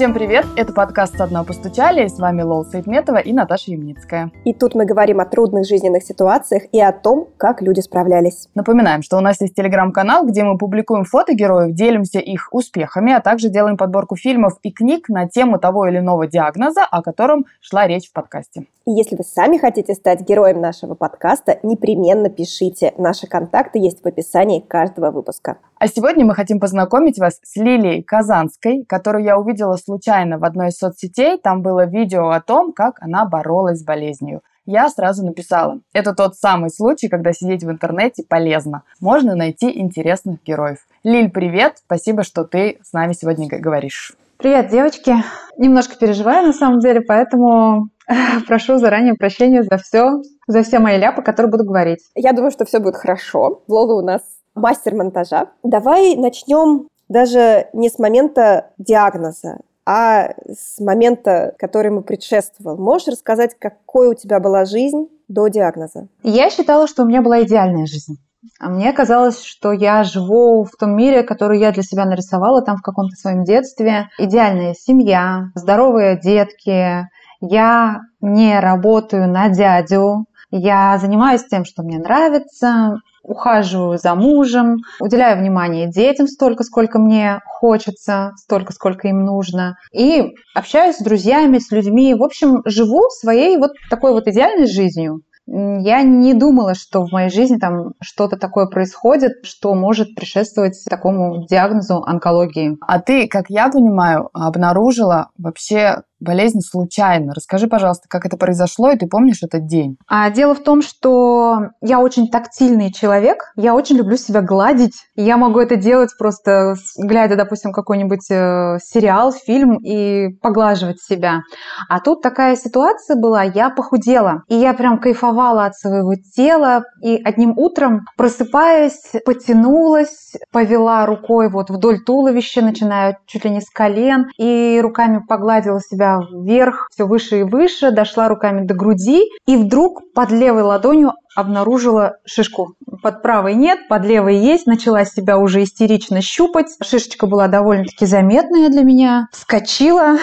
Всем привет! Это подкаст «Со дна постучали» и с вами Лол Сейтметова и Наташа Ямницкая. И тут мы говорим о трудных жизненных ситуациях и о том, как люди справлялись. Напоминаем, что у нас есть телеграм-канал, где мы публикуем фото героев, делимся их успехами, а также делаем подборку фильмов и книг на тему того или иного диагноза, о котором шла речь в подкасте. И если вы сами хотите стать героем нашего подкаста, непременно пишите. Наши контакты есть в описании каждого выпуска. А сегодня мы хотим познакомить вас с Лилией Казанской, которую я увидела случайно в одной из соцсетей. Там было видео о том, как она боролась с болезнью. Я сразу написала, это тот самый случай, когда сидеть в интернете полезно. Можно найти интересных героев. Лиль, привет! Спасибо, что ты с нами сегодня говоришь. Привет, девочки! Немножко переживаю на самом деле, поэтому прошу заранее прощения за все, за все мои ляпы, которые буду говорить. Я думаю, что все будет хорошо. Лола у нас мастер монтажа. Давай начнем даже не с момента диагноза, а с момента, который ему предшествовал. Можешь рассказать, какой у тебя была жизнь до диагноза? Я считала, что у меня была идеальная жизнь. А мне казалось, что я живу в том мире, который я для себя нарисовала там в каком-то своем детстве. Идеальная семья, здоровые детки. Я не работаю на дядю. Я занимаюсь тем, что мне нравится ухаживаю за мужем, уделяю внимание детям столько, сколько мне хочется, столько, сколько им нужно, и общаюсь с друзьями, с людьми. В общем, живу своей вот такой вот идеальной жизнью. Я не думала, что в моей жизни там что-то такое происходит, что может предшествовать такому диагнозу онкологии. А ты, как я понимаю, обнаружила вообще болезнь случайно. Расскажи, пожалуйста, как это произошло, и ты помнишь этот день? А дело в том, что я очень тактильный человек, я очень люблю себя гладить. Я могу это делать просто глядя, допустим, какой-нибудь э, сериал, фильм и поглаживать себя. А тут такая ситуация была, я похудела, и я прям кайфовала от своего тела, и одним утром, просыпаясь, потянулась, повела рукой вот вдоль туловища, начиная чуть ли не с колен, и руками погладила себя вверх, все выше и выше, дошла руками до груди и вдруг под левой ладонью обнаружила шишку. Под правой нет, под левой есть. Начала себя уже истерично щупать. Шишечка была довольно-таки заметная для меня. Вскочила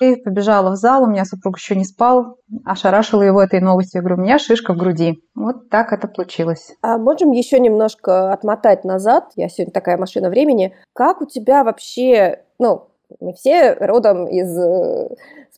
и побежала в зал. У меня супруг еще не спал. Ошарашила его этой новостью. Я говорю, у меня шишка в груди. Вот так это случилось. А можем еще немножко отмотать назад? Я сегодня такая машина времени. Как у тебя вообще, ну, мы все родом из э,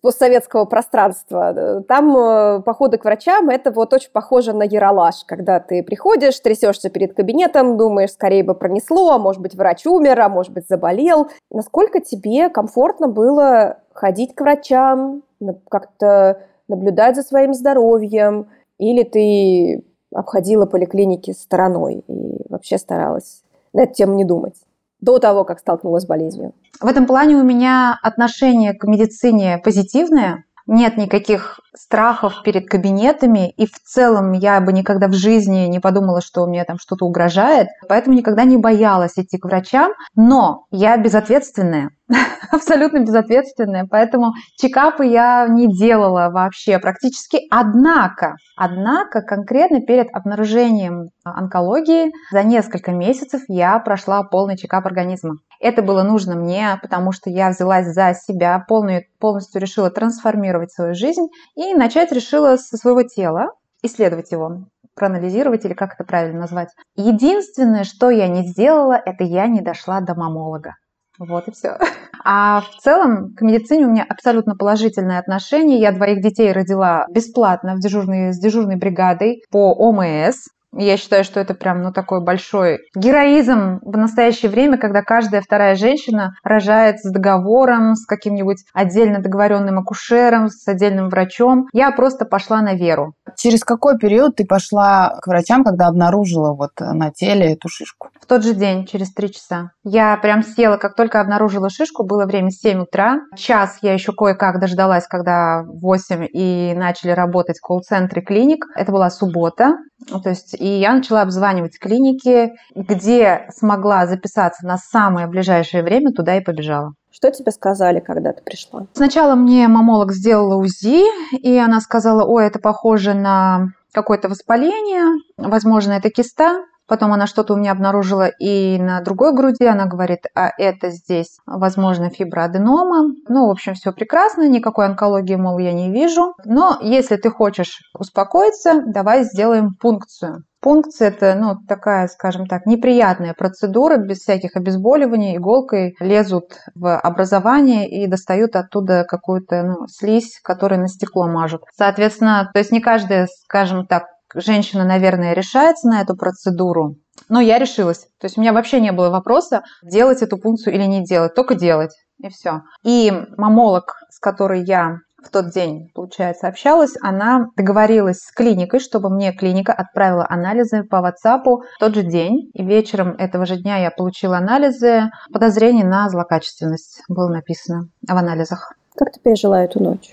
постсоветского пространства. Там э, походы к врачам – это вот очень похоже на яролаж, когда ты приходишь, трясешься перед кабинетом, думаешь, скорее бы пронесло, а может быть, врач умер, а может быть, заболел. Насколько тебе комфортно было ходить к врачам, как-то наблюдать за своим здоровьем, или ты обходила поликлиники стороной и вообще старалась на эту тему не думать? До того, как столкнулась с болезнью? В этом плане у меня отношение к медицине позитивное. Нет никаких страхов перед кабинетами, и в целом я бы никогда в жизни не подумала, что мне там что-то угрожает, поэтому никогда не боялась идти к врачам, но я безответственная, абсолютно безответственная, поэтому чекапы я не делала вообще практически. Однако, однако конкретно перед обнаружением онкологии за несколько месяцев я прошла полный чекап организма. Это было нужно мне, потому что я взялась за себя, полную, полностью решила трансформировать свою жизнь и начать решила со своего тела, исследовать его, проанализировать или как это правильно назвать. Единственное, что я не сделала, это я не дошла до мамолога. Вот и все. А в целом к медицине у меня абсолютно положительное отношение. Я двоих детей родила бесплатно в дежурной, с дежурной бригадой по ОМС. Я считаю, что это прям, ну, такой большой героизм в настоящее время, когда каждая вторая женщина рожает с договором, с каким-нибудь отдельно договоренным акушером, с отдельным врачом. Я просто пошла на веру. Через какой период ты пошла к врачам, когда обнаружила вот на теле эту шишку? В тот же день, через три часа. Я прям села, как только обнаружила шишку, было время 7 утра. Час я еще кое-как дождалась, когда в 8 и начали работать колл-центры клиник. Это была суббота. То есть, и я начала обзванивать клиники, где смогла записаться на самое ближайшее время, туда и побежала. Что тебе сказали, когда ты пришла? Сначала мне мамолог сделала УЗИ, и она сказала, ой, это похоже на какое-то воспаление, возможно, это киста. Потом она что-то у меня обнаружила и на другой груди. Она говорит, а это здесь, возможно, фиброаденома. Ну, в общем, все прекрасно, никакой онкологии, мол, я не вижу. Но если ты хочешь успокоиться, давай сделаем пункцию. Пункция – это ну, такая, скажем так, неприятная процедура, без всяких обезболиваний, иголкой лезут в образование и достают оттуда какую-то ну, слизь, которую на стекло мажут. Соответственно, то есть не каждая, скажем так, женщина, наверное, решается на эту процедуру, но я решилась. То есть у меня вообще не было вопроса, делать эту пункцию или не делать, только делать, и все. И мамолог, с которой я в тот день, получается, общалась, она договорилась с клиникой, чтобы мне клиника отправила анализы по WhatsApp в тот же день. И вечером этого же дня я получила анализы. Подозрение на злокачественность было написано в анализах. Как ты пережила эту ночь?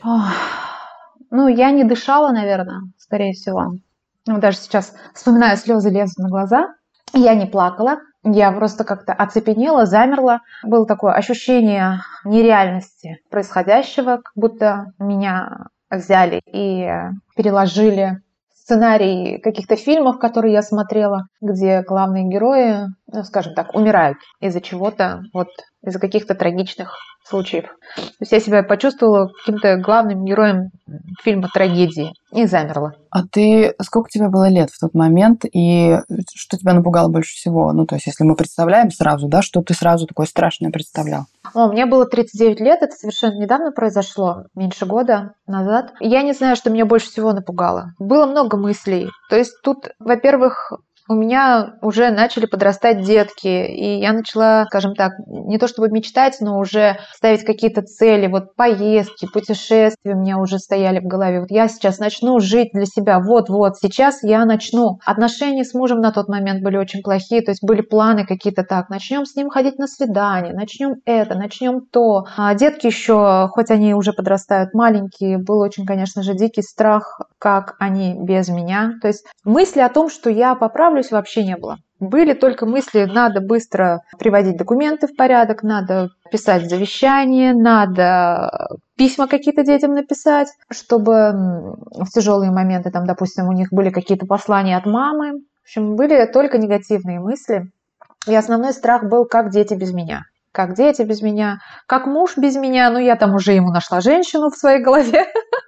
Ну, я не дышала, наверное, скорее всего. Ну, даже сейчас вспоминаю, слезы лезут на глаза. Я не плакала, я просто как-то оцепенела, замерла. Было такое ощущение нереальности происходящего, как будто меня взяли и переложили сценарий каких-то фильмов, которые я смотрела, где главные герои, ну, скажем так, умирают из-за чего-то, вот из-за каких-то трагичных случаев. То есть я себя почувствовала каким-то главным героем фильма «Трагедии» и замерла. А ты, сколько тебе было лет в тот момент, и что тебя напугало больше всего? Ну, то есть, если мы представляем сразу, да, что ты сразу такое страшное представлял? О, мне было 39 лет, это совершенно недавно произошло, меньше года назад. Я не знаю, что меня больше всего напугало. Было много мыслей. То есть тут, во-первых, у меня уже начали подрастать детки, и я начала, скажем так, не то чтобы мечтать, но уже ставить какие-то цели, вот поездки, путешествия у меня уже стояли в голове. Вот я сейчас начну жить для себя, вот-вот, сейчас я начну. Отношения с мужем на тот момент были очень плохие, то есть были планы какие-то так, начнем с ним ходить на свидание, начнем это, начнем то. А детки еще, хоть они уже подрастают маленькие, был очень, конечно же, дикий страх, как они без меня. То есть мысли о том, что я поправлю справлюсь, вообще не было. Были только мысли, надо быстро приводить документы в порядок, надо писать завещание, надо письма какие-то детям написать, чтобы в тяжелые моменты, там, допустим, у них были какие-то послания от мамы. В общем, были только негативные мысли. И основной страх был, как дети без меня как дети без меня, как муж без меня, ну я там уже ему нашла женщину в своей голове,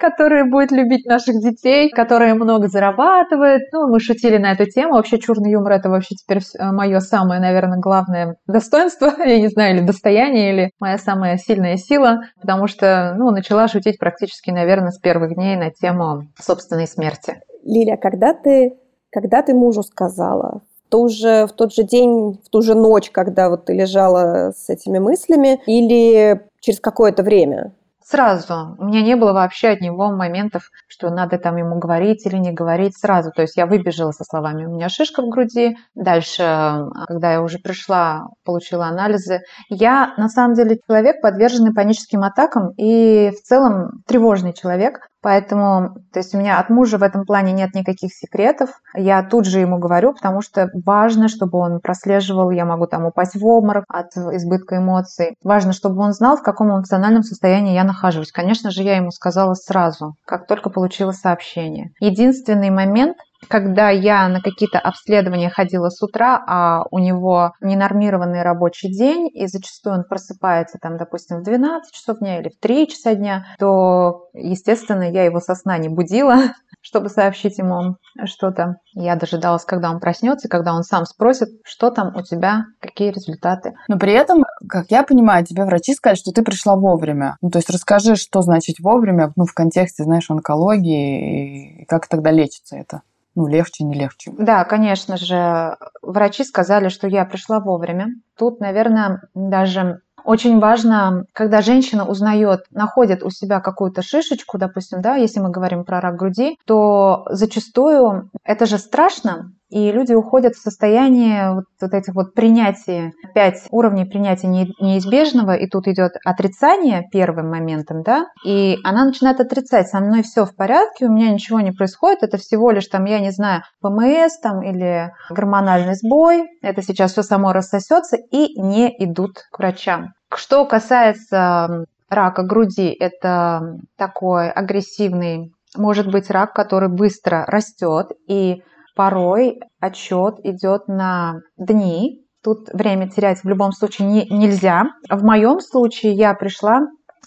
которая будет любить наших детей, которая много зарабатывает. Ну, мы шутили на эту тему. Вообще, черный юмор – это вообще теперь мое самое, наверное, главное достоинство, я не знаю, или достояние, или моя самая сильная сила, потому что, ну, начала шутить практически, наверное, с первых дней на тему собственной смерти. Лиля, когда ты, когда ты мужу сказала, в, ту же, в тот же день, в ту же ночь, когда вот ты лежала с этими мыслями, или через какое-то время? Сразу. У меня не было вообще от него моментов, что надо там ему говорить или не говорить сразу. То есть я выбежала со словами «у меня шишка в груди». Дальше, когда я уже пришла, получила анализы. Я, на самом деле, человек, подверженный паническим атакам и в целом тревожный человек. Поэтому, то есть у меня от мужа в этом плане нет никаких секретов. Я тут же ему говорю, потому что важно, чтобы он прослеживал, я могу там упасть в обморок от избытка эмоций. Важно, чтобы он знал, в каком эмоциональном состоянии я нахожусь. Конечно же, я ему сказала сразу, как только получила сообщение. Единственный момент, когда я на какие-то обследования ходила с утра, а у него ненормированный рабочий день, и зачастую он просыпается там, допустим, в 12 часов дня или в 3 часа дня, то, естественно, я его со сна не будила, чтобы сообщить ему что-то. Я дожидалась, когда он проснется, когда он сам спросит, что там у тебя, какие результаты. Но при этом, как я понимаю, тебе врачи сказали, что ты пришла вовремя. Ну, то есть расскажи, что значит вовремя, ну, в контексте, знаешь, онкологии, и как тогда лечится это ну, легче, не легче. Да, конечно же, врачи сказали, что я пришла вовремя. Тут, наверное, даже очень важно, когда женщина узнает, находит у себя какую-то шишечку, допустим, да, если мы говорим про рак груди, то зачастую это же страшно, и люди уходят в состояние вот, вот этих вот принятия, пять уровней принятия неизбежного, и тут идет отрицание первым моментом, да, и она начинает отрицать, со мной все в порядке, у меня ничего не происходит, это всего лишь там, я не знаю, ПМС там или гормональный сбой, это сейчас все само рассосется, и не идут к врачам. Что касается рака груди, это такой агрессивный, может быть, рак, который быстро растет, и порой отчет идет на дни. Тут время терять в любом случае не, нельзя. В моем случае я пришла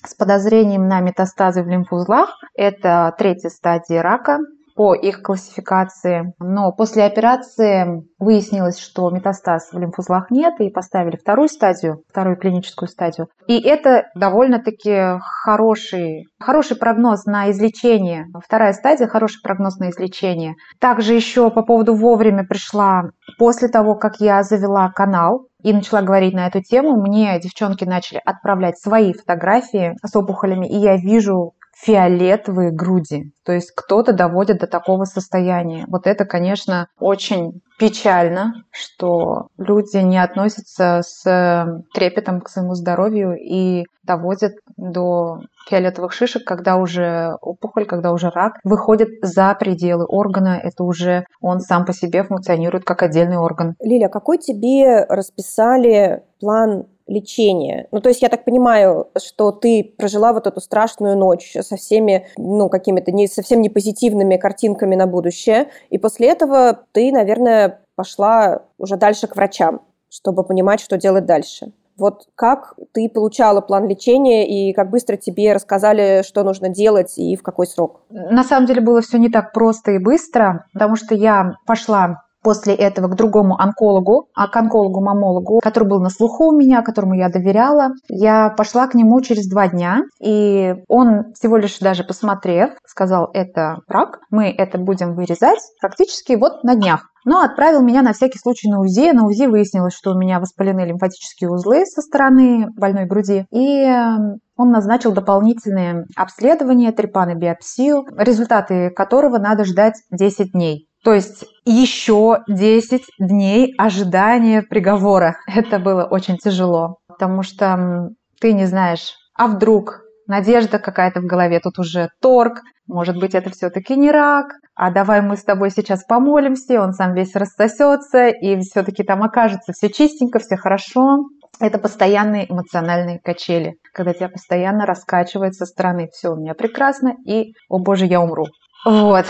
с подозрением на метастазы в лимфоузлах. Это третья стадия рака по их классификации. Но после операции выяснилось, что метастаз в лимфузлах нет, и поставили вторую стадию, вторую клиническую стадию. И это довольно-таки хороший, хороший прогноз на излечение. Вторая стадия – хороший прогноз на излечение. Также еще по поводу вовремя пришла после того, как я завела канал, и начала говорить на эту тему, мне девчонки начали отправлять свои фотографии с опухолями, и я вижу, фиолетовые груди. То есть кто-то доводит до такого состояния. Вот это, конечно, очень печально, что люди не относятся с трепетом к своему здоровью и доводят до фиолетовых шишек, когда уже опухоль, когда уже рак выходит за пределы органа. Это уже он сам по себе функционирует как отдельный орган. Лиля, какой тебе расписали план лечения. Ну, то есть я так понимаю, что ты прожила вот эту страшную ночь со всеми, ну, какими-то не, совсем не позитивными картинками на будущее, и после этого ты, наверное, пошла уже дальше к врачам, чтобы понимать, что делать дальше. Вот как ты получала план лечения и как быстро тебе рассказали, что нужно делать и в какой срок? На самом деле было все не так просто и быстро, потому что я пошла после этого к другому онкологу, а к онкологу-мамологу, который был на слуху у меня, которому я доверяла. Я пошла к нему через два дня, и он всего лишь даже посмотрев, сказал, это рак, мы это будем вырезать практически вот на днях. Но отправил меня на всякий случай на УЗИ. На УЗИ выяснилось, что у меня воспалены лимфатические узлы со стороны больной груди. И эм, он назначил дополнительные обследования, трепанобиопсию, результаты которого надо ждать 10 дней. То есть еще 10 дней ожидания приговора. Это было очень тяжело, потому что ты не знаешь, а вдруг надежда какая-то в голове, тут уже торг, может быть, это все-таки не рак, а давай мы с тобой сейчас помолимся, он сам весь рассосется, и все-таки там окажется все чистенько, все хорошо. Это постоянные эмоциональные качели, когда тебя постоянно раскачивает со стороны. Все у меня прекрасно, и, о боже, я умру. Вот.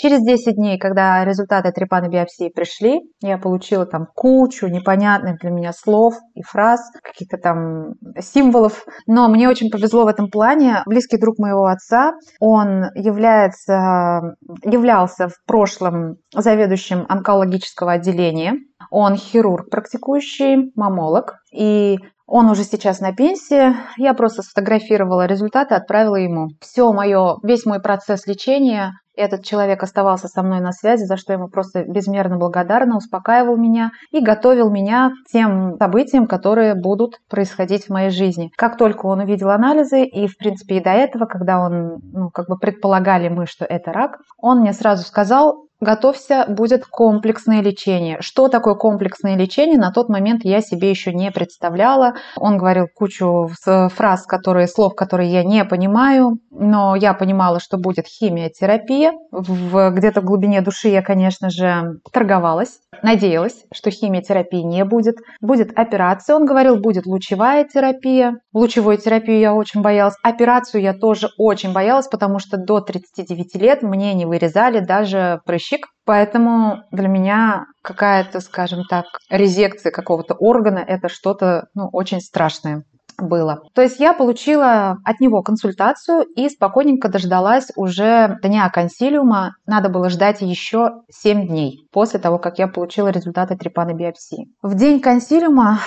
Через 10 дней, когда результаты трепанобиопсии пришли, я получила там кучу непонятных для меня слов и фраз, каких-то там символов. Но мне очень повезло в этом плане. Близкий друг моего отца, он является, являлся в прошлом заведующим онкологического отделения. Он хирург практикующий, мамолог. И он уже сейчас на пенсии. Я просто сфотографировала результаты, отправила ему. Все мое, весь мой процесс лечения этот человек оставался со мной на связи, за что ему просто безмерно благодарна, успокаивал меня и готовил меня к тем событиям, которые будут происходить в моей жизни. Как только он увидел анализы, и в принципе и до этого, когда он, ну, как бы предполагали мы, что это рак, он мне сразу сказал, готовься, будет комплексное лечение. Что такое комплексное лечение? На тот момент я себе еще не представляла. Он говорил кучу фраз, которые, слов, которые я не понимаю, но я понимала, что будет химиотерапия. В, где-то в глубине души я, конечно же, торговалась, надеялась, что химиотерапии не будет. Будет операция, он говорил, будет лучевая терапия. Лучевую терапию я очень боялась. Операцию я тоже очень боялась, потому что до 39 лет мне не вырезали даже прыщи поставщик, поэтому для меня какая-то, скажем так, резекция какого-то органа – это что-то ну, очень страшное было. То есть я получила от него консультацию и спокойненько дождалась уже дня консилиума. Надо было ждать еще 7 дней после того, как я получила результаты трепанобиопсии. В день консилиума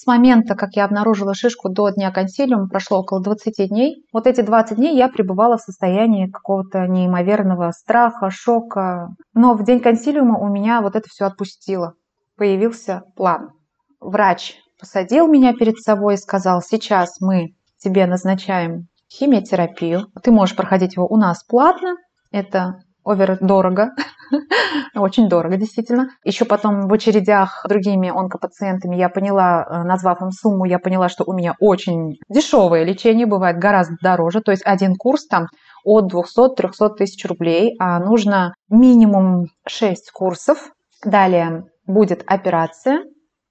с момента, как я обнаружила шишку до дня консилиума, прошло около 20 дней. Вот эти 20 дней я пребывала в состоянии какого-то неимоверного страха, шока. Но в день консилиума у меня вот это все отпустило. Появился план. Врач посадил меня перед собой и сказал, сейчас мы тебе назначаем химиотерапию. Ты можешь проходить его у нас платно. Это овер дорого, очень дорого, действительно. Еще потом в очередях другими онкопациентами я поняла, э, назвав им сумму, я поняла, что у меня очень дешевое лечение бывает гораздо дороже. То есть один курс там от 200-300 тысяч рублей, а нужно минимум 6 курсов. Далее будет операция.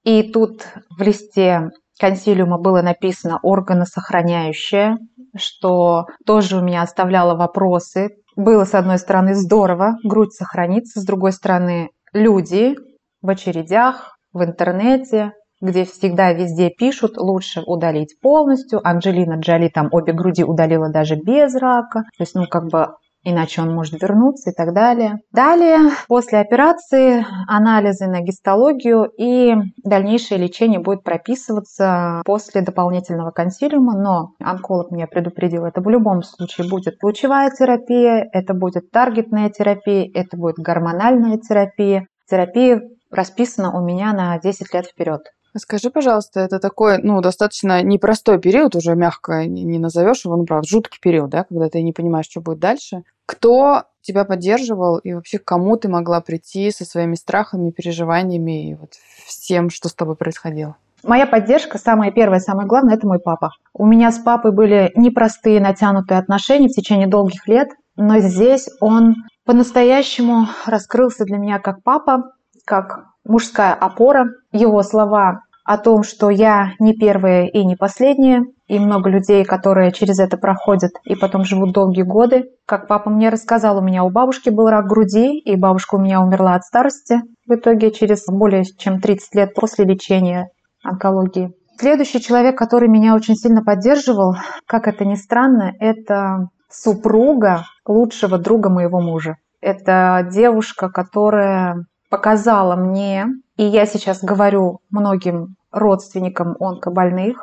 И тут в листе консилиума было написано органосохраняющая что тоже у меня оставляло вопросы. Было, с одной стороны, здорово, грудь сохранится, с другой стороны, люди в очередях, в интернете, где всегда везде пишут, лучше удалить полностью. Анджелина Джоли там обе груди удалила даже без рака. То есть, ну, как бы иначе он может вернуться и так далее. Далее, после операции, анализы на гистологию и дальнейшее лечение будет прописываться после дополнительного консилиума, но онколог меня предупредил, это в любом случае будет лучевая терапия, это будет таргетная терапия, это будет гормональная терапия. Терапия расписана у меня на 10 лет вперед. Скажи, пожалуйста, это такой, ну, достаточно непростой период, уже мягко не назовешь его, ну, правда, жуткий период, да, когда ты не понимаешь, что будет дальше. Кто тебя поддерживал и вообще к кому ты могла прийти со своими страхами, переживаниями и вот всем, что с тобой происходило? Моя поддержка, самая первая, самое главное, это мой папа. У меня с папой были непростые натянутые отношения в течение долгих лет, но здесь он по-настоящему раскрылся для меня как папа, как мужская опора. Его слова о том, что я не первая и не последняя, и много людей, которые через это проходят и потом живут долгие годы. Как папа мне рассказал, у меня у бабушки был рак груди, и бабушка у меня умерла от старости в итоге через более чем 30 лет после лечения онкологии. Следующий человек, который меня очень сильно поддерживал, как это ни странно, это супруга лучшего друга моего мужа. Это девушка, которая показала мне, и я сейчас говорю многим родственникам онкобольных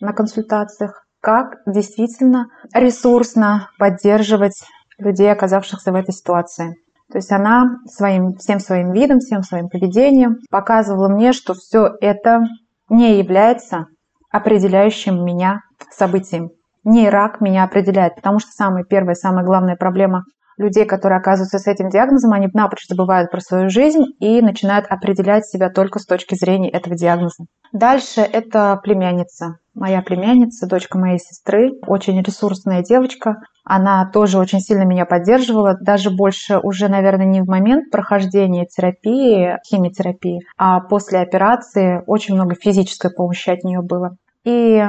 на консультациях, как действительно ресурсно поддерживать людей, оказавшихся в этой ситуации. То есть она своим, всем своим видом, всем своим поведением показывала мне, что все это не является определяющим меня событием. Не рак меня определяет, потому что самая первая, самая главная проблема людей, которые оказываются с этим диагнозом, они напрочь забывают про свою жизнь и начинают определять себя только с точки зрения этого диагноза. Дальше это племянница. Моя племянница, дочка моей сестры, очень ресурсная девочка. Она тоже очень сильно меня поддерживала, даже больше уже, наверное, не в момент прохождения терапии, химиотерапии, а после операции очень много физической помощи от нее было. И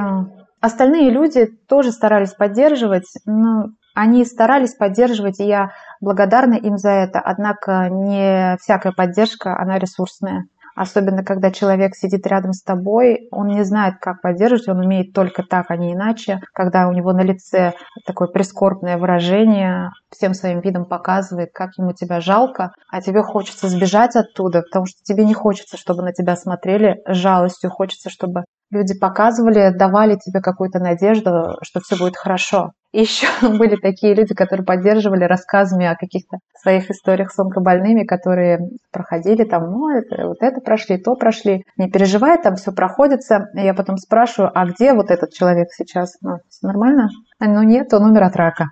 остальные люди тоже старались поддерживать, но они старались поддерживать, и я благодарна им за это. Однако не всякая поддержка, она ресурсная. Особенно, когда человек сидит рядом с тобой, он не знает, как поддерживать, он умеет только так, а не иначе. Когда у него на лице такое прискорбное выражение, всем своим видом показывает, как ему тебя жалко, а тебе хочется сбежать оттуда, потому что тебе не хочется, чтобы на тебя смотрели жалостью, хочется, чтобы люди показывали, давали тебе какую-то надежду, что все будет хорошо. Еще были такие люди, которые поддерживали рассказами о каких-то своих историях с онкобольными, которые проходили там, ну, это, вот это прошли, то прошли. Не переживай, там все проходится. Я потом спрашиваю, а где вот этот человек сейчас? Ну, нормально? Ну, нет, он умер от рака.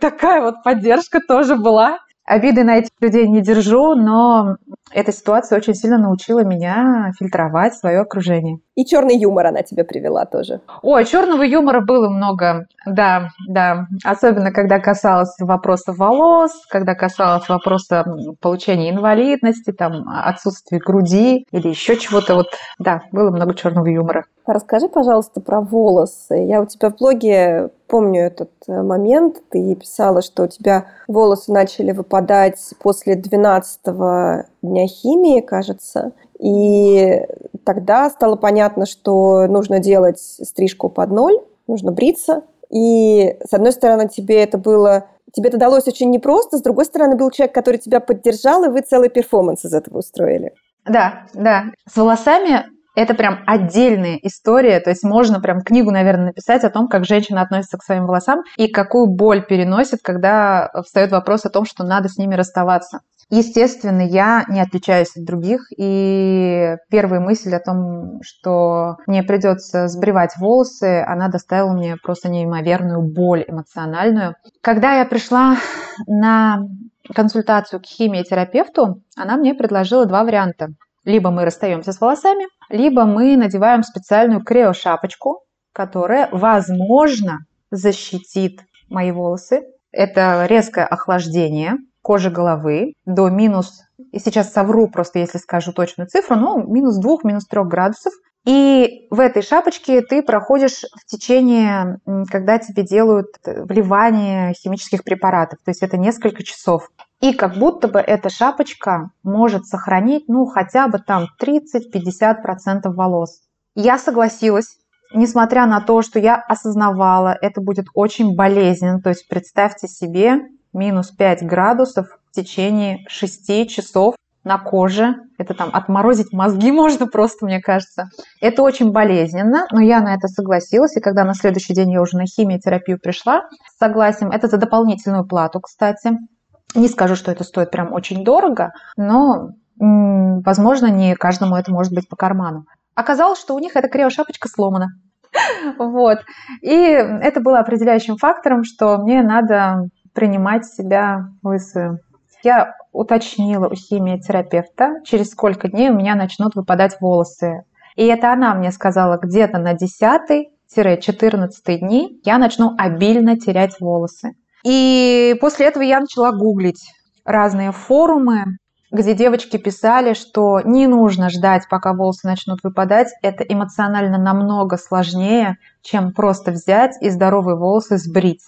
Такая вот поддержка тоже была. Обиды на этих людей не держу, но эта ситуация очень сильно научила меня фильтровать свое окружение. И черный юмор она тебе привела тоже. Ой, черного юмора было много, да, да. Особенно, когда касалось вопроса волос, когда касалось вопроса получения инвалидности, там, отсутствия груди или еще чего-то. Вот, да, было много черного юмора. Расскажи, пожалуйста, про волосы. Я у тебя в блоге помню этот э, момент. Ты писала, что у тебя волосы начали выпадать после 12 дня химии, кажется. И тогда стало понятно, что нужно делать стрижку под ноль, нужно бриться. И, с одной стороны, тебе это было тебе это далось очень непросто, с другой стороны, был человек, который тебя поддержал, и вы целый перформанс из этого устроили. Да, да. С волосами это прям отдельная история, то есть можно прям книгу, наверное, написать о том, как женщина относится к своим волосам и какую боль переносит, когда встает вопрос о том, что надо с ними расставаться. Естественно, я не отличаюсь от других, и первая мысль о том, что мне придется сбривать волосы, она доставила мне просто неимоверную боль эмоциональную. Когда я пришла на консультацию к химиотерапевту, она мне предложила два варианта. Либо мы расстаемся с волосами, либо мы надеваем специальную крео-шапочку, которая, возможно, защитит мои волосы. Это резкое охлаждение кожи головы до минус, и сейчас совру просто, если скажу точную цифру, но минус 2, минус 3 градусов. И в этой шапочке ты проходишь в течение, когда тебе делают вливание химических препаратов. То есть это несколько часов. И как будто бы эта шапочка может сохранить, ну, хотя бы там 30-50% волос. Я согласилась, несмотря на то, что я осознавала, это будет очень болезненно. То есть представьте себе минус 5 градусов в течение 6 часов на коже. Это там отморозить мозги можно просто, мне кажется. Это очень болезненно, но я на это согласилась. И когда на следующий день я уже на химиотерапию пришла, согласен, это за дополнительную плату, кстати. Не скажу, что это стоит прям очень дорого, но, возможно, не каждому это может быть по карману. Оказалось, что у них эта криошапочка сломана. Вот. И это было определяющим фактором, что мне надо принимать себя лысую. Я уточнила у химиотерапевта, через сколько дней у меня начнут выпадать волосы. И это она мне сказала, где-то на 10-14 дни я начну обильно терять волосы. И после этого я начала гуглить разные форумы, где девочки писали, что не нужно ждать, пока волосы начнут выпадать. Это эмоционально намного сложнее, чем просто взять и здоровые волосы сбрить.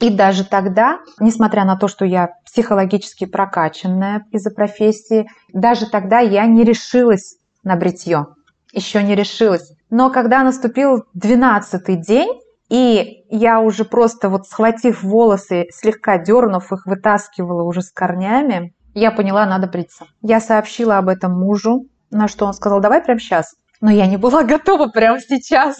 И даже тогда, несмотря на то, что я психологически прокачанная из-за профессии, даже тогда я не решилась на бритье. Еще не решилась. Но когда наступил 12 день, и я уже просто вот схватив волосы, слегка дернув их, вытаскивала уже с корнями, я поняла, надо бриться. Я сообщила об этом мужу, на что он сказал, давай прямо сейчас. Но я не была готова прямо сейчас.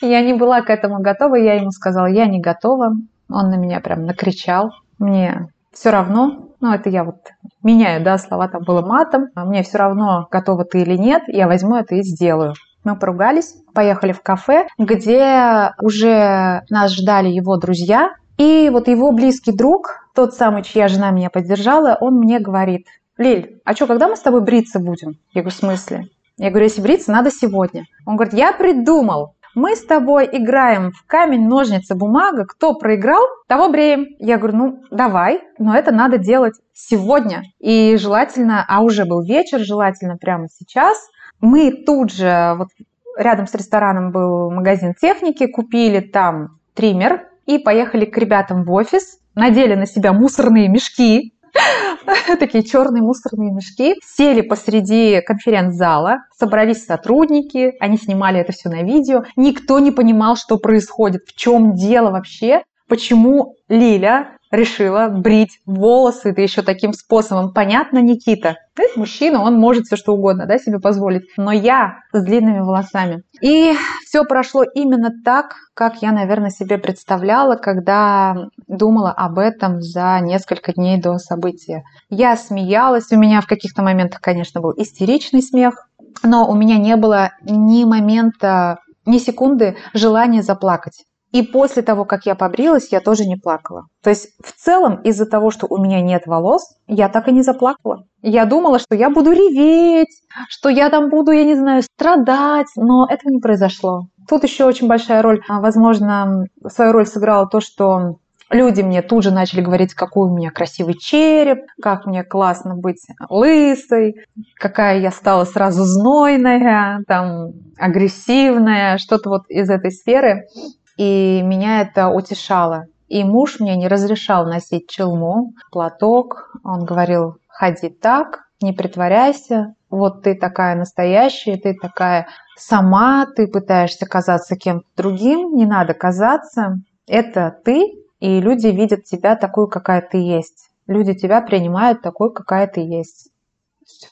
Я не была к этому готова, я ему сказала, я не готова. Он на меня прям накричал. Мне все равно, ну это я вот меняю, да, слова там было матом, мне все равно, готова ты или нет, я возьму это и сделаю. Мы поругались, поехали в кафе, где уже нас ждали его друзья. И вот его близкий друг, тот самый, чья жена меня поддержала, он мне говорит, Лиль, а что, когда мы с тобой бриться будем? Я говорю, в смысле? Я говорю, если бриться, надо сегодня. Он говорит, я придумал. Мы с тобой играем в камень, ножницы, бумага. Кто проиграл, того бреем. Я говорю, ну, давай, но это надо делать сегодня. И желательно, а уже был вечер, желательно прямо сейчас. Мы тут же, вот рядом с рестораном был магазин техники, купили там триммер и поехали к ребятам в офис, надели на себя мусорные мешки, такие черные мусорные мешки, сели посреди конференц-зала, собрались сотрудники, они снимали это все на видео, никто не понимал, что происходит, в чем дело вообще, почему Лиля решила брить волосы, да еще таким способом. Понятно, Никита? Ты мужчина, он может все что угодно да, себе позволить. Но я с длинными волосами. И все прошло именно так, как я, наверное, себе представляла, когда думала об этом за несколько дней до события. Я смеялась, у меня в каких-то моментах, конечно, был истеричный смех, но у меня не было ни момента, ни секунды желания заплакать. И после того, как я побрилась, я тоже не плакала. То есть в целом из-за того, что у меня нет волос, я так и не заплакала. Я думала, что я буду реветь, что я там буду, я не знаю, страдать, но этого не произошло. Тут еще очень большая роль, а, возможно, свою роль сыграло то, что люди мне тут же начали говорить, какой у меня красивый череп, как мне классно быть лысой, какая я стала сразу знойная, там, агрессивная, что-то вот из этой сферы и меня это утешало. И муж мне не разрешал носить челму, платок. Он говорил, ходи так, не притворяйся, вот ты такая настоящая, ты такая сама, ты пытаешься казаться кем-то другим, не надо казаться. Это ты, и люди видят тебя такой, какая ты есть. Люди тебя принимают такой, какая ты есть.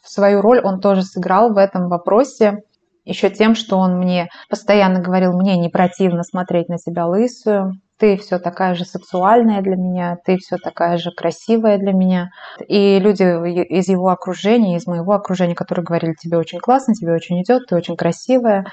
Свою роль он тоже сыграл в этом вопросе еще тем, что он мне постоянно говорил, мне не противно смотреть на себя лысую, ты все такая же сексуальная для меня, ты все такая же красивая для меня. И люди из его окружения, из моего окружения, которые говорили, тебе очень классно, тебе очень идет, ты очень красивая.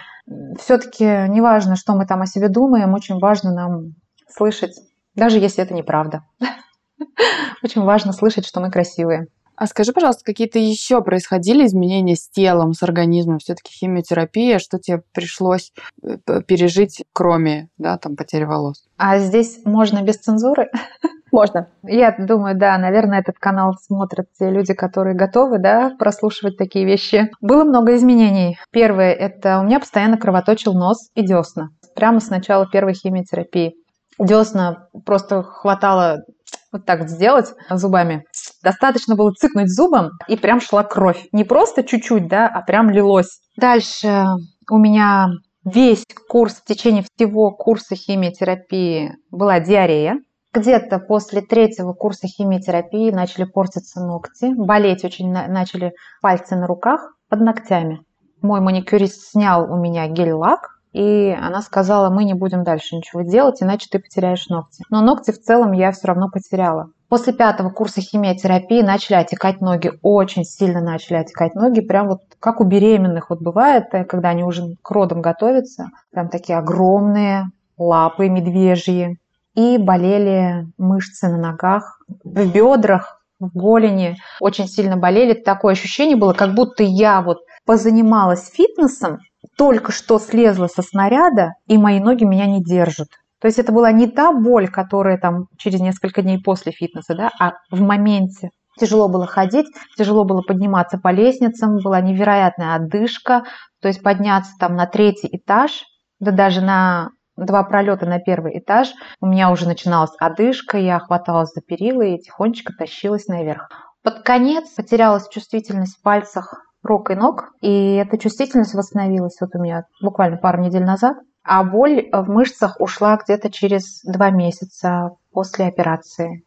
Все-таки неважно, что мы там о себе думаем, очень важно нам слышать, даже если это неправда. Очень важно слышать, что мы красивые. А скажи, пожалуйста, какие-то еще происходили изменения с телом, с организмом? Все-таки химиотерапия, что тебе пришлось э, пережить, кроме, да, там, потери волос? А здесь можно без цензуры? Можно. Я думаю, да, наверное, этот канал смотрят те люди, которые готовы, да, прослушивать такие вещи. Было много изменений. Первое, это у меня постоянно кровоточил нос и десна. Прямо с начала первой химиотерапии. Десна просто хватало вот так вот сделать зубами. Достаточно было цыкнуть зубом, и прям шла кровь. Не просто чуть-чуть, да, а прям лилось. Дальше у меня весь курс, в течение всего курса химиотерапии была диарея. Где-то после третьего курса химиотерапии начали портиться ногти, болеть очень на- начали пальцы на руках под ногтями. Мой маникюрист снял у меня гель-лак, и она сказала, мы не будем дальше ничего делать, иначе ты потеряешь ногти. Но ногти в целом я все равно потеряла. После пятого курса химиотерапии начали отекать ноги, очень сильно начали отекать ноги, прям вот как у беременных вот бывает, э, когда они уже к родам готовятся, прям такие огромные лапы медвежьи. И болели мышцы на ногах, в бедрах, в голени. Очень сильно болели. Такое ощущение было, как будто я вот позанималась фитнесом, только что слезла со снаряда, и мои ноги меня не держат. То есть это была не та боль, которая там через несколько дней после фитнеса, да, а в моменте. Тяжело было ходить, тяжело было подниматься по лестницам, была невероятная отдышка, то есть подняться там на третий этаж, да даже на два пролета на первый этаж, у меня уже начиналась одышка, я хваталась за перила и тихонечко тащилась наверх. Под конец потерялась чувствительность в пальцах рук и ног, и эта чувствительность восстановилась вот у меня буквально пару недель назад, а боль в мышцах ушла где-то через два месяца после операции.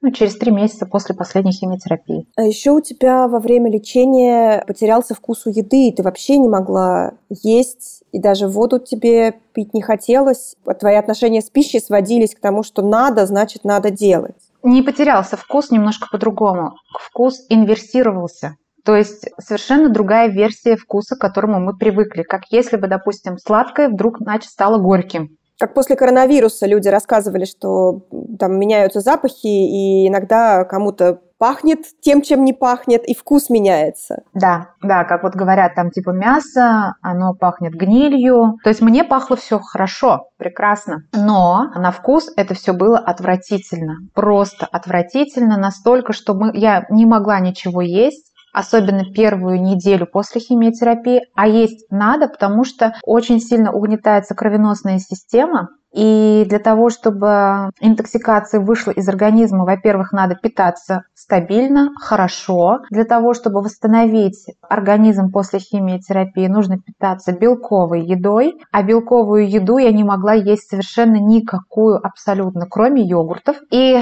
Ну, через три месяца после последней химиотерапии. А еще у тебя во время лечения потерялся вкус у еды, и ты вообще не могла есть, и даже воду тебе пить не хотелось. Твои отношения с пищей сводились к тому, что надо, значит, надо делать. Не потерялся вкус немножко по-другому. Вкус инверсировался. То есть совершенно другая версия вкуса, к которому мы привыкли. Как если бы, допустим, сладкое вдруг значит стало горьким. Как после коронавируса люди рассказывали, что там меняются запахи, и иногда кому-то пахнет тем, чем не пахнет, и вкус меняется. Да, да, как вот говорят, там типа мясо, оно пахнет гнилью. То есть мне пахло все хорошо, прекрасно. Но на вкус это все было отвратительно. Просто отвратительно настолько, что мы, я не могла ничего есть особенно первую неделю после химиотерапии, а есть надо, потому что очень сильно угнетается кровеносная система, и для того, чтобы интоксикация вышла из организма, во-первых, надо питаться стабильно, хорошо. Для того, чтобы восстановить организм после химиотерапии, нужно питаться белковой едой. А белковую еду я не могла есть совершенно никакую абсолютно, кроме йогуртов. И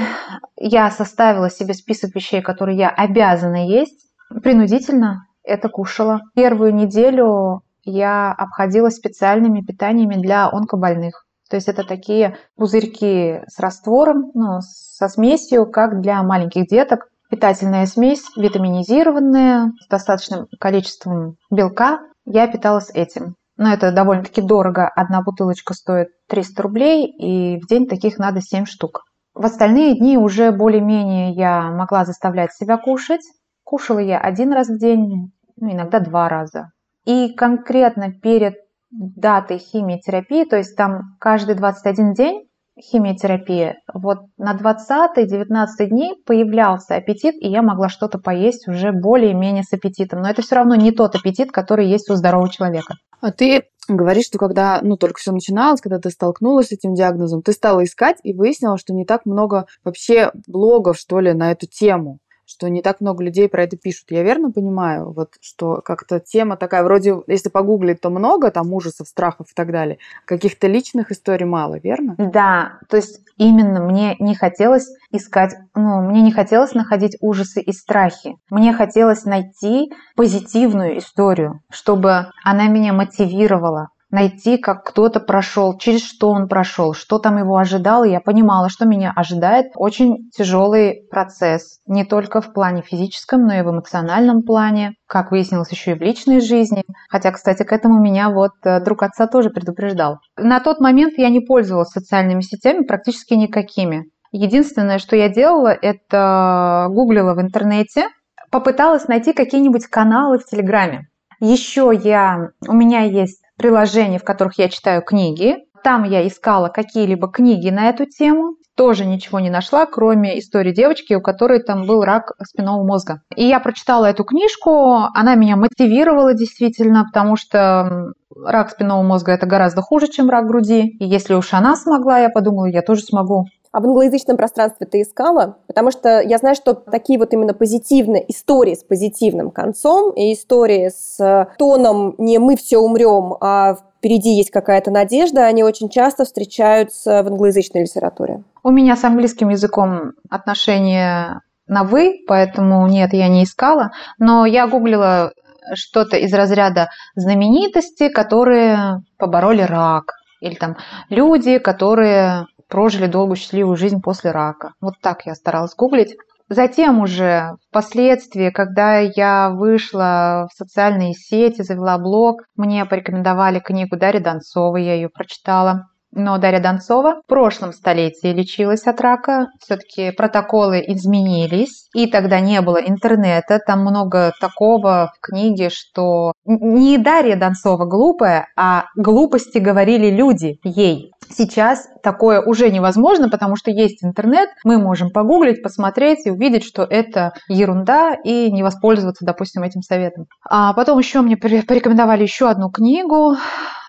я составила себе список вещей, которые я обязана есть Принудительно это кушала. Первую неделю я обходила специальными питаниями для онкобольных. То есть это такие пузырьки с раствором, ну, со смесью, как для маленьких деток. Питательная смесь, витаминизированная, с достаточным количеством белка. Я питалась этим. Но это довольно-таки дорого. Одна бутылочка стоит 300 рублей, и в день таких надо 7 штук. В остальные дни уже более-менее я могла заставлять себя кушать. Кушала я один раз в день, ну, иногда два раза. И конкретно перед датой химиотерапии, то есть там каждый 21 день химиотерапия, вот на 20-19 дней появлялся аппетит, и я могла что-то поесть уже более-менее с аппетитом. Но это все равно не тот аппетит, который есть у здорового человека. А ты говоришь, что когда, ну, только все начиналось, когда ты столкнулась с этим диагнозом, ты стала искать и выяснила, что не так много вообще блогов, что ли, на эту тему что не так много людей про это пишут. Я верно понимаю, вот, что как-то тема такая, вроде, если погуглить, то много там ужасов, страхов и так далее. Каких-то личных историй мало, верно? Да, то есть именно мне не хотелось искать, ну, мне не хотелось находить ужасы и страхи. Мне хотелось найти позитивную историю, чтобы она меня мотивировала, найти, как кто-то прошел, через что он прошел, что там его ожидало. Я понимала, что меня ожидает очень тяжелый процесс, не только в плане физическом, но и в эмоциональном плане, как выяснилось еще и в личной жизни. Хотя, кстати, к этому меня вот э, друг отца тоже предупреждал. На тот момент я не пользовалась социальными сетями практически никакими. Единственное, что я делала, это гуглила в интернете, попыталась найти какие-нибудь каналы в Телеграме. Еще я, у меня есть приложений, в которых я читаю книги. Там я искала какие-либо книги на эту тему, тоже ничего не нашла, кроме истории девочки, у которой там был рак спинного мозга. И я прочитала эту книжку, она меня мотивировала действительно, потому что рак спинного мозга это гораздо хуже, чем рак груди. И если уж она смогла, я подумала, я тоже смогу. В англоязычном пространстве ты искала? Потому что я знаю, что такие вот именно позитивные истории с позитивным концом и истории с тоном не «мы все умрем», а впереди есть какая-то надежда, они очень часто встречаются в англоязычной литературе. У меня с английским языком отношения на «вы», поэтому нет, я не искала. Но я гуглила что-то из разряда знаменитости, которые побороли рак. Или там люди, которые прожили долгую счастливую жизнь после рака. Вот так я старалась гуглить. Затем уже впоследствии, когда я вышла в социальные сети, завела блог, мне порекомендовали книгу Дарьи Донцовой, я ее прочитала. Но Дарья Донцова в прошлом столетии лечилась от рака. Все-таки протоколы изменились, и тогда не было интернета. Там много такого в книге, что не Дарья Донцова глупая, а глупости говорили люди ей. Сейчас такое уже невозможно, потому что есть интернет, мы можем погуглить, посмотреть и увидеть, что это ерунда, и не воспользоваться, допустим, этим советом. А потом еще мне порекомендовали еще одну книгу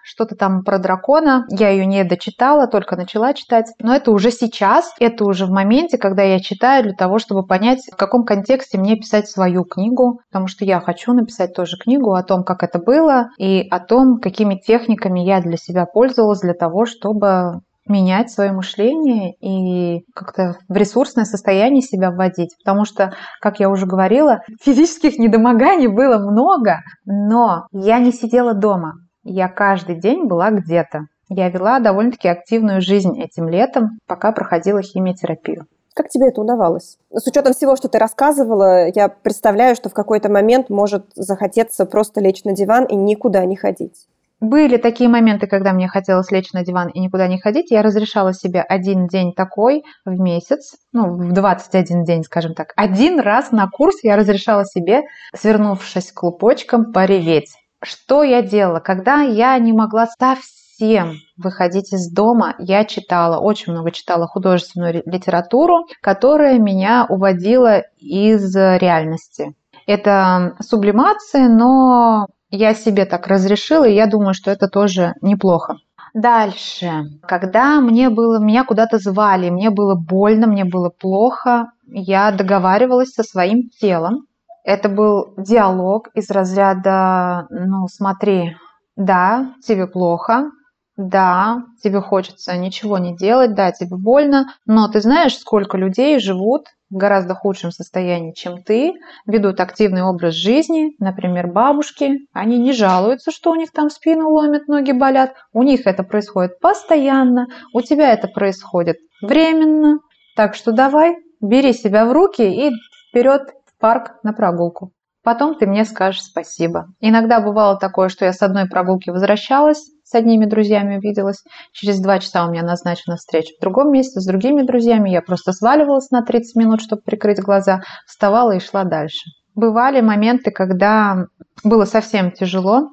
что-то там про дракона. Я ее не дочитала, только начала читать. Но это уже сейчас, это уже в моменте, когда я читаю для того, чтобы понять, в каком контексте мне писать свою книгу, потому что я хочу написать тоже книгу о том, как это было, и о том, какими техниками я для себя пользовалась для того, чтобы менять свое мышление и как-то в ресурсное состояние себя вводить. Потому что, как я уже говорила, физических недомоганий было много, но я не сидела дома. Я каждый день была где-то. Я вела довольно-таки активную жизнь этим летом, пока проходила химиотерапию. Как тебе это удавалось? С учетом всего, что ты рассказывала, я представляю, что в какой-то момент может захотеться просто лечь на диван и никуда не ходить. Были такие моменты, когда мне хотелось лечь на диван и никуда не ходить. Я разрешала себе один день такой в месяц, ну, в 21 день, скажем так. Один раз на курс я разрешала себе, свернувшись клубочком, пореветь. Что я делала? Когда я не могла совсем выходить из дома, я читала, очень много читала художественную литературу, которая меня уводила из реальности. Это сублимация, но я себе так разрешила, и я думаю, что это тоже неплохо. Дальше, когда мне было, меня куда-то звали, мне было больно, мне было плохо, я договаривалась со своим телом, это был диалог из разряда, ну, смотри, да, тебе плохо, да, тебе хочется ничего не делать, да, тебе больно, но ты знаешь, сколько людей живут в гораздо худшем состоянии, чем ты, ведут активный образ жизни, например, бабушки, они не жалуются, что у них там спину ломят, ноги болят, у них это происходит постоянно, у тебя это происходит временно, так что давай, бери себя в руки и вперед парк на прогулку. Потом ты мне скажешь спасибо. Иногда бывало такое, что я с одной прогулки возвращалась, с одними друзьями увиделась. Через два часа у меня назначена встреча в другом месте с другими друзьями. Я просто сваливалась на 30 минут, чтобы прикрыть глаза, вставала и шла дальше. Бывали моменты, когда было совсем тяжело.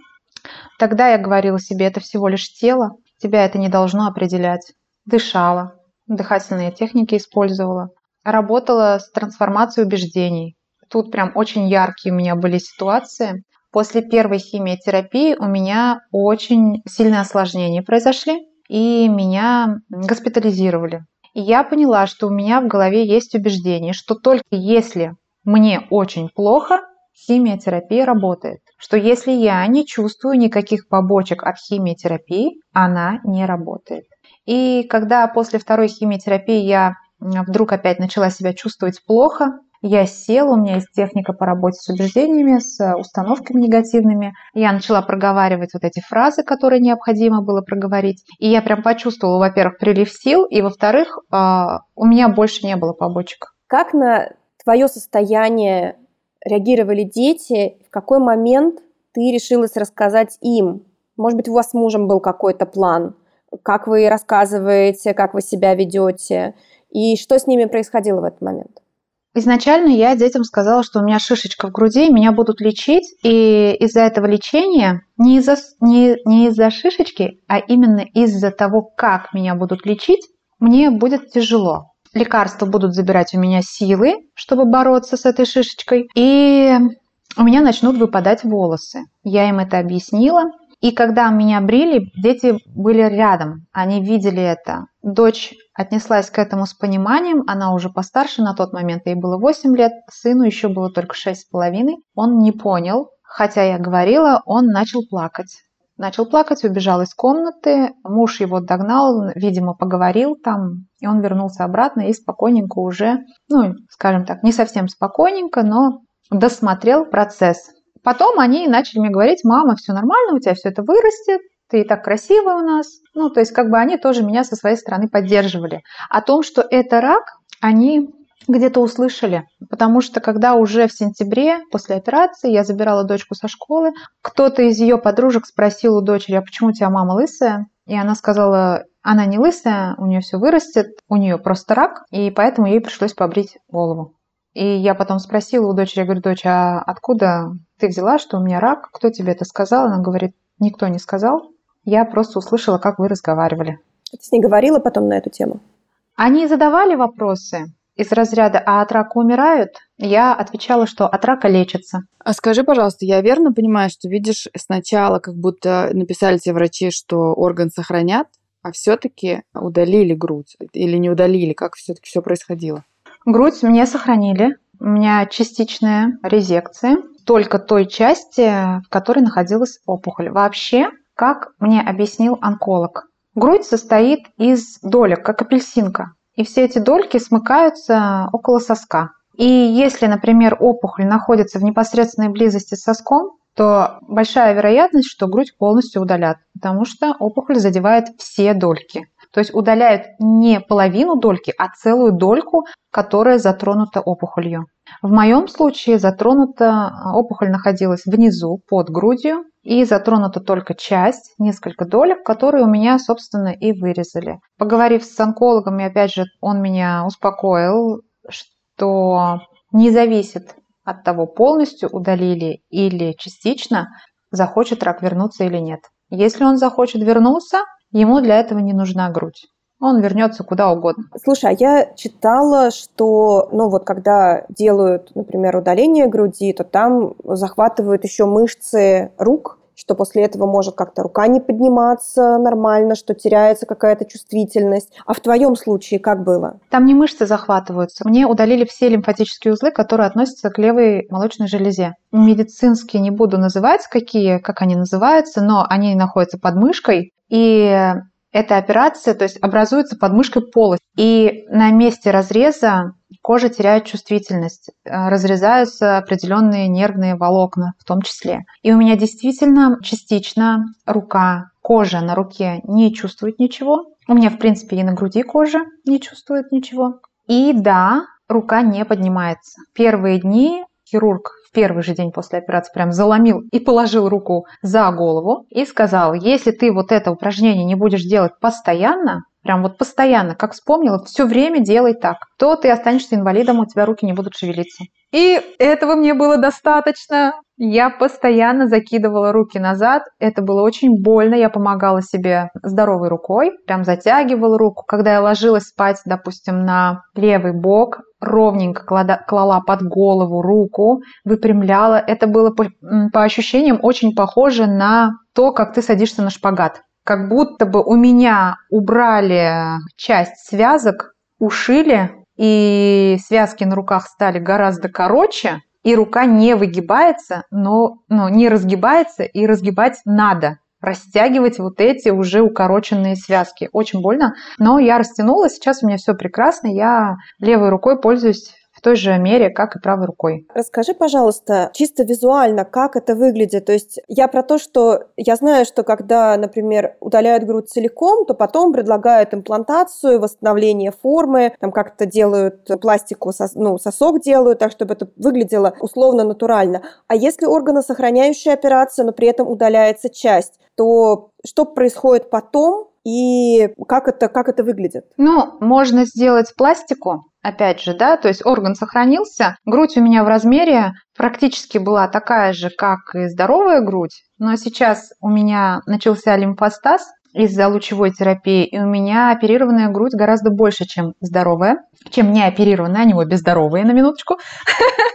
Тогда я говорила себе, это всего лишь тело, тебя это не должно определять. Дышала, дыхательные техники использовала. Работала с трансформацией убеждений, Тут прям очень яркие у меня были ситуации. После первой химиотерапии у меня очень сильные осложнения произошли, и меня госпитализировали. И я поняла, что у меня в голове есть убеждение, что только если мне очень плохо, химиотерапия работает. Что если я не чувствую никаких побочек от химиотерапии, она не работает. И когда после второй химиотерапии я вдруг опять начала себя чувствовать плохо, я села, у меня есть техника по работе с убеждениями, с установками негативными. Я начала проговаривать вот эти фразы, которые необходимо было проговорить. И я прям почувствовала, во-первых, прилив сил, и, во-вторых, а, у меня больше не было побочек. Как на твое состояние реагировали дети? В какой момент ты решилась рассказать им? Может быть, у вас с мужем был какой-то план? Как вы рассказываете, как вы себя ведете? И что с ними происходило в этот момент? Изначально я детям сказала, что у меня шишечка в груди, меня будут лечить, и из-за этого лечения, не из-за не, не из шишечки, а именно из-за того, как меня будут лечить, мне будет тяжело. Лекарства будут забирать у меня силы, чтобы бороться с этой шишечкой, и у меня начнут выпадать волосы. Я им это объяснила, и когда меня брили, дети были рядом, они видели это. Дочь отнеслась к этому с пониманием, она уже постарше на тот момент, ей было 8 лет, сыну еще было только 6,5. Он не понял, хотя я говорила, он начал плакать. Начал плакать, убежал из комнаты, муж его догнал, видимо, поговорил там, и он вернулся обратно и спокойненько уже, ну, скажем так, не совсем спокойненько, но досмотрел процесс. Потом они начали мне говорить, мама, все нормально, у тебя все это вырастет, ты так красивая у нас. Ну, то есть как бы они тоже меня со своей стороны поддерживали. О том, что это рак, они где-то услышали, потому что когда уже в сентябре после операции я забирала дочку со школы, кто-то из ее подружек спросил у дочери, а почему у тебя мама лысая? И она сказала, она не лысая, у нее все вырастет, у нее просто рак, и поэтому ей пришлось побрить голову. И я потом спросила у дочери, я говорю, дочь, а откуда ты взяла, что у меня рак? Кто тебе это сказал? Она говорит, никто не сказал. Я просто услышала, как вы разговаривали. Ты с ней говорила потом на эту тему? Они задавали вопросы из разряда «А от рака умирают?» Я отвечала, что от рака лечатся. А скажи, пожалуйста, я верно понимаю, что видишь сначала, как будто написали тебе врачи, что орган сохранят, а все-таки удалили грудь или не удалили? Как все-таки все происходило? Грудь мне сохранили. У меня частичная резекция только той части, в которой находилась опухоль. Вообще, как мне объяснил онколог, грудь состоит из долек, как апельсинка. И все эти дольки смыкаются около соска. И если, например, опухоль находится в непосредственной близости с соском, то большая вероятность, что грудь полностью удалят, потому что опухоль задевает все дольки. То есть удаляют не половину дольки, а целую дольку, которая затронута опухолью. В моем случае затронута опухоль находилась внизу, под грудью, и затронута только часть, несколько долек, которые у меня, собственно, и вырезали. Поговорив с онкологом, и опять же, он меня успокоил, что не зависит от того, полностью удалили или частично, захочет рак вернуться или нет. Если он захочет вернуться, Ему для этого не нужна грудь. Он вернется куда угодно. Слушай, а я читала, что, ну вот, когда делают, например, удаление груди, то там захватывают еще мышцы рук, что после этого может как-то рука не подниматься нормально, что теряется какая-то чувствительность. А в твоем случае как было? Там не мышцы захватываются. Мне удалили все лимфатические узлы, которые относятся к левой молочной железе. Медицинские не буду называть, какие, как они называются, но они находятся под мышкой. И эта операция, то есть образуется под полость. И на месте разреза кожа теряет чувствительность, э, разрезаются определенные нервные волокна в том числе. И у меня действительно частично рука, кожа на руке не чувствует ничего. У меня, в принципе, и на груди кожа не чувствует ничего. И да, рука не поднимается. Первые дни хирург в первый же день после операции прям заломил и положил руку за голову и сказал, если ты вот это упражнение не будешь делать постоянно, прям вот постоянно, как вспомнила, все время делай так, то ты останешься инвалидом, у тебя руки не будут шевелиться. И этого мне было достаточно. Я постоянно закидывала руки назад. Это было очень больно. Я помогала себе здоровой рукой. Прям затягивала руку. Когда я ложилась спать, допустим, на левый бок, ровненько клала под голову руку, выпрямляла. Это было по, по ощущениям очень похоже на то, как ты садишься на шпагат. Как будто бы у меня убрали часть связок, ушили, и связки на руках стали гораздо короче, и рука не выгибается, но, но не разгибается, и разгибать надо растягивать вот эти уже укороченные связки. Очень больно, но я растянула, сейчас у меня все прекрасно, я левой рукой пользуюсь той же мере, как и правой рукой. Расскажи, пожалуйста, чисто визуально, как это выглядит. То есть я про то, что я знаю, что когда, например, удаляют грудь целиком, то потом предлагают имплантацию, восстановление формы, там как-то делают пластику, ну, сосок делают, так, чтобы это выглядело условно натурально. А если органосохраняющая операция, но при этом удаляется часть, то что происходит потом и как это, как это выглядит? Ну, можно сделать пластику, опять же, да, то есть орган сохранился, грудь у меня в размере практически была такая же, как и здоровая грудь, но сейчас у меня начался лимфостаз, из-за лучевой терапии, и у меня оперированная грудь гораздо больше, чем здоровая, чем не оперированная, они обе здоровые, на минуточку,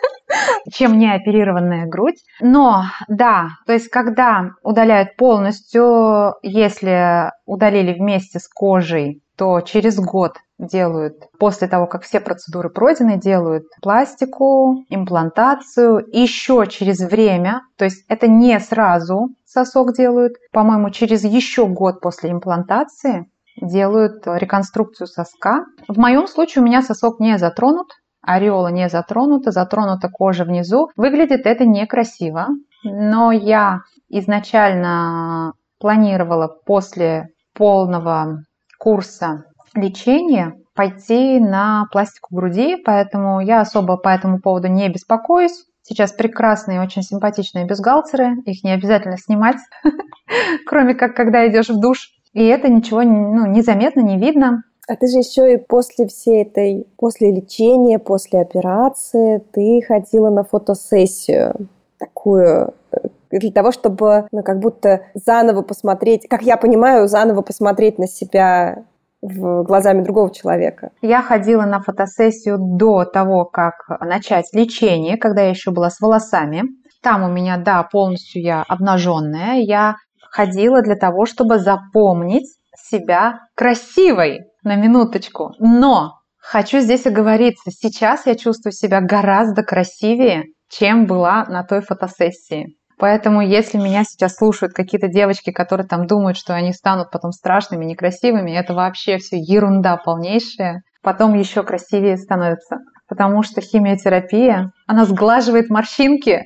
чем не оперированная грудь. Но, да, то есть когда удаляют полностью, если удалили вместе с кожей, то через год делают, после того, как все процедуры пройдены, делают пластику, имплантацию. Еще через время, то есть это не сразу сосок делают, по-моему, через еще год после имплантации делают реконструкцию соска. В моем случае у меня сосок не затронут, ореола не затронута, затронута кожа внизу. Выглядит это некрасиво, но я изначально планировала после полного курса лечения пойти на пластику груди, поэтому я особо по этому поводу не беспокоюсь. Сейчас прекрасные, очень симпатичные бюстгальтеры, их не обязательно снимать, кроме как когда идешь в душ. И это ничего ну, незаметно, не видно. А ты же еще и после всей этой, после лечения, после операции, ты ходила на фотосессию такую э, для того, чтобы, ну, как будто заново посмотреть, как я понимаю, заново посмотреть на себя в глазами другого человека. Я ходила на фотосессию до того, как начать лечение, когда я еще была с волосами. Там у меня, да, полностью я обнаженная. Я ходила для того, чтобы запомнить себя красивой на минуточку. Но хочу здесь оговориться, сейчас я чувствую себя гораздо красивее, чем была на той фотосессии. Поэтому, если меня сейчас слушают какие-то девочки, которые там думают, что они станут потом страшными, некрасивыми, это вообще все ерунда полнейшая. Потом еще красивее становятся. Потому что химиотерапия, она сглаживает морщинки.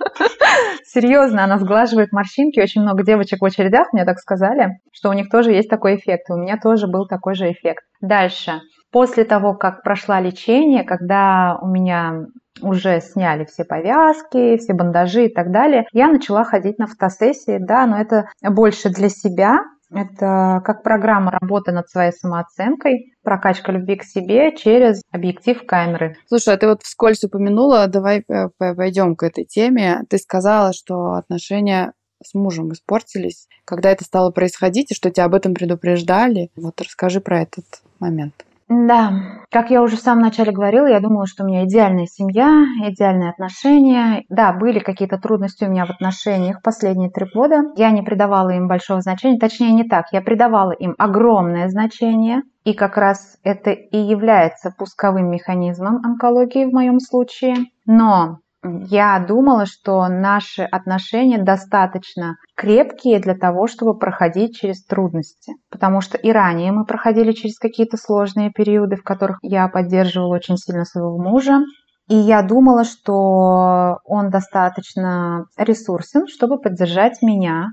Серьезно, она сглаживает морщинки. Очень много девочек в очередях мне так сказали, что у них тоже есть такой эффект. И у меня тоже был такой же эффект. Дальше. После того, как прошла лечение, когда у меня уже сняли все повязки, все бандажи и так далее, я начала ходить на фотосессии, да, но это больше для себя, это как программа работы над своей самооценкой, прокачка любви к себе через объектив камеры. Слушай, а ты вот вскользь упомянула, давай пойдем к этой теме. Ты сказала, что отношения с мужем испортились, когда это стало происходить, и что тебя об этом предупреждали. Вот расскажи про этот момент. Да, как я уже в самом начале говорила, я думала, что у меня идеальная семья, идеальные отношения. Да, были какие-то трудности у меня в отношениях последние три года. Я не придавала им большого значения, точнее не так, я придавала им огромное значение. И как раз это и является пусковым механизмом онкологии в моем случае. Но я думала, что наши отношения достаточно крепкие для того, чтобы проходить через трудности. Потому что и ранее мы проходили через какие-то сложные периоды, в которых я поддерживала очень сильно своего мужа. И я думала, что он достаточно ресурсен, чтобы поддержать меня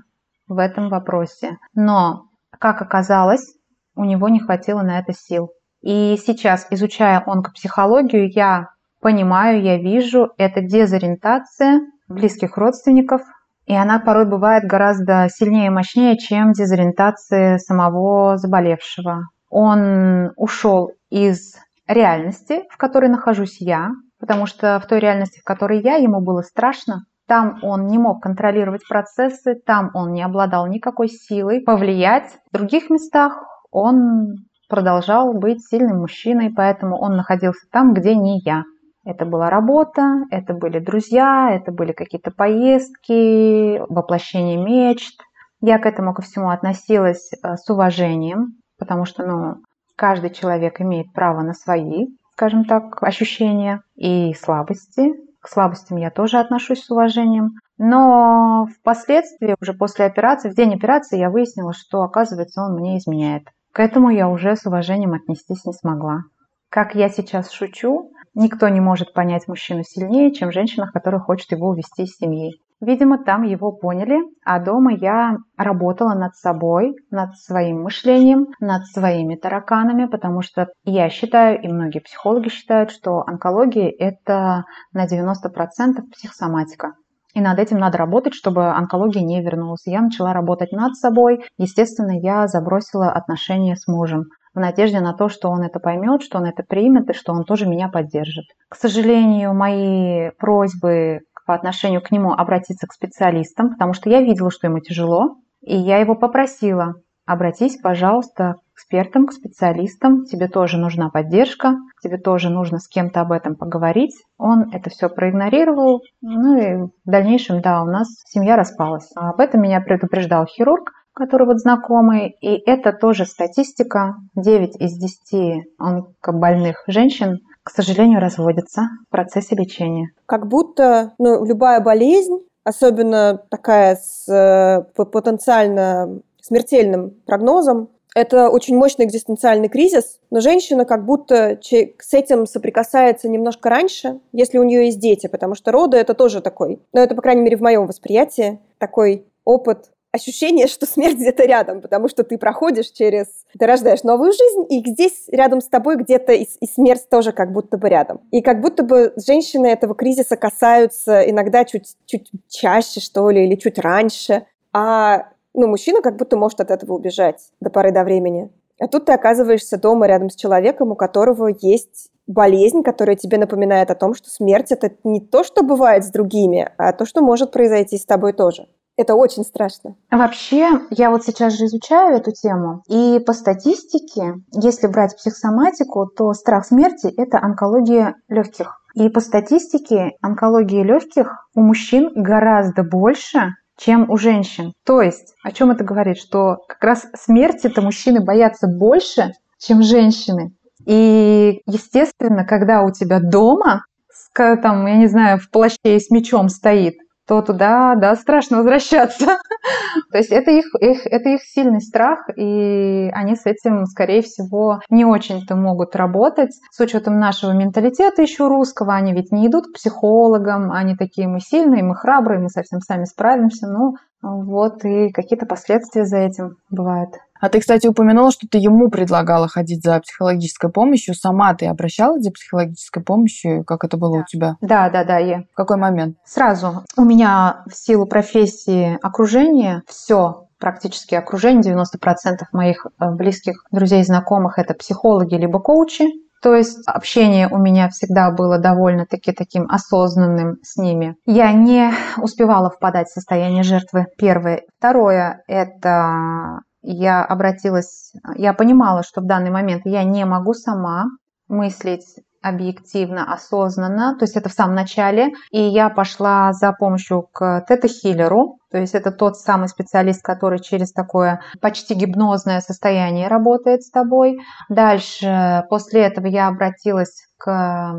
в этом вопросе. Но, как оказалось, у него не хватило на это сил. И сейчас, изучая онкопсихологию, я понимаю, я вижу, это дезориентация близких родственников, и она порой бывает гораздо сильнее и мощнее, чем дезориентация самого заболевшего. Он ушел из реальности, в которой нахожусь я, потому что в той реальности, в которой я, ему было страшно. Там он не мог контролировать процессы, там он не обладал никакой силой повлиять. В других местах он продолжал быть сильным мужчиной, поэтому он находился там, где не я. Это была работа, это были друзья, это были какие-то поездки, воплощение мечт. Я к этому ко всему относилась э, с уважением, потому что ну, каждый человек имеет право на свои, скажем так, ощущения и слабости. К слабостям я тоже отношусь с уважением. Но впоследствии, уже после операции, в день операции я выяснила, что, оказывается, он мне изменяет. К этому я уже с уважением отнестись не смогла. Как я сейчас шучу, Никто не может понять мужчину сильнее, чем женщина, которая хочет его увести из семьи. Видимо, там его поняли, а дома я работала над собой, над своим мышлением, над своими тараканами, потому что я считаю, и многие психологи считают, что онкология – это на 90% психосоматика. И над этим надо работать, чтобы онкология не вернулась. Я начала работать над собой. Естественно, я забросила отношения с мужем. В надежде на то, что он это поймет, что он это примет и что он тоже меня поддержит. К сожалению, мои просьбы по отношению к нему обратиться к специалистам, потому что я видела, что ему тяжело, и я его попросила, обратись, пожалуйста, к экспертам, к специалистам, тебе тоже нужна поддержка, тебе тоже нужно с кем-то об этом поговорить. Он это все проигнорировал, ну и в дальнейшем, да, у нас семья распалась. Об этом меня предупреждал хирург, который вот знакомый, и это тоже статистика. 9 из 10 онкобольных женщин, к сожалению, разводятся в процессе лечения. Как будто ну, любая болезнь, особенно такая с э, потенциально смертельным прогнозом, это очень мощный экзистенциальный кризис, но женщина как будто с этим соприкасается немножко раньше, если у нее есть дети, потому что роды это тоже такой, ну это, по крайней мере, в моем восприятии, такой опыт ощущение, что смерть где-то рядом, потому что ты проходишь через... Ты рождаешь новую жизнь, и здесь рядом с тобой где-то и, и смерть тоже как будто бы рядом. И как будто бы женщины этого кризиса касаются иногда чуть, чуть чаще, что ли, или чуть раньше. А ну, мужчина как будто может от этого убежать до поры до времени. А тут ты оказываешься дома рядом с человеком, у которого есть болезнь, которая тебе напоминает о том, что смерть это не то, что бывает с другими, а то, что может произойти с тобой тоже. Это очень страшно. Вообще, я вот сейчас же изучаю эту тему, и по статистике, если брать психосоматику, то страх смерти – это онкология легких. И по статистике онкологии легких у мужчин гораздо больше, чем у женщин. То есть, о чем это говорит? Что как раз смерти-то мужчины боятся больше, чем женщины. И, естественно, когда у тебя дома, там, я не знаю, в плаще и с мечом стоит то туда, да, страшно возвращаться. То есть это их, их, это их сильный страх, и они с этим, скорее всего, не очень-то могут работать. С учетом нашего менталитета еще русского, они ведь не идут к психологам, они такие мы сильные, мы храбрые, мы совсем сами справимся. Ну, вот, и какие-то последствия за этим бывают. А ты, кстати, упомянула, что ты ему предлагала ходить за психологической помощью. Сама ты обращалась за психологической помощью? Как это было да. у тебя? Да, да, да. Я. В какой момент? Сразу. У меня в силу профессии окружения все практически окружение, 90% моих э, близких друзей и знакомых это психологи либо коучи. То есть общение у меня всегда было довольно-таки таким осознанным с ними. Я не успевала впадать в состояние жертвы, первое. Второе – это я обратилась, я понимала, что в данный момент я не могу сама мыслить объективно, осознанно, то есть это в самом начале, и я пошла за помощью к тета-хиллеру, то есть это тот самый специалист, который через такое почти гипнозное состояние работает с тобой. Дальше, после этого я обратилась к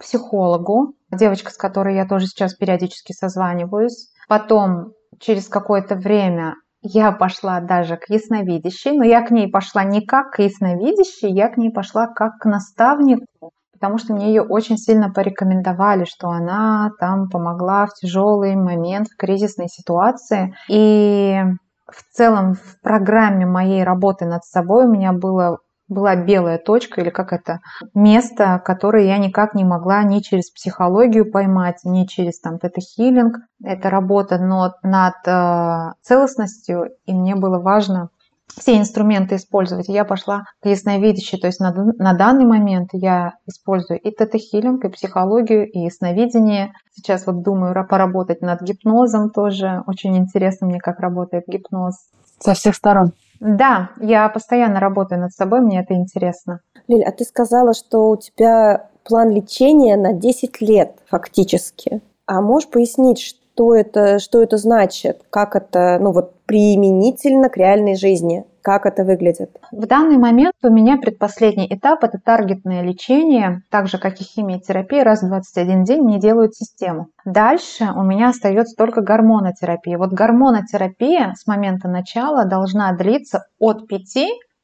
психологу, девочка, с которой я тоже сейчас периодически созваниваюсь. Потом через какое-то время я пошла даже к ясновидящей, но я к ней пошла не как к ясновидящей, я к ней пошла как к наставнику, потому что мне ее очень сильно порекомендовали, что она там помогла в тяжелый момент, в кризисной ситуации. И в целом в программе моей работы над собой у меня было была белая точка или как это место, которое я никак не могла ни через психологию поймать, ни через там тета-хилинг. Это работа но над э, целостностью, и мне было важно все инструменты использовать. я пошла к ясновидящей, то есть на, на данный момент я использую и тета-хилинг, и психологию, и ясновидение. Сейчас вот думаю поработать над гипнозом тоже. Очень интересно мне, как работает гипноз. Со всех сторон. Да, я постоянно работаю над собой, мне это интересно. Лиль, а ты сказала, что у тебя план лечения на 10 лет фактически. А можешь пояснить, что это, что это значит? Как это, ну вот, применительно к реальной жизни? Как это выглядит? В данный момент у меня предпоследний этап – это таргетное лечение, так же, как и химиотерапия, раз в 21 день мне делают систему. Дальше у меня остается только гормонотерапия. Вот гормонотерапия с момента начала должна длиться от 5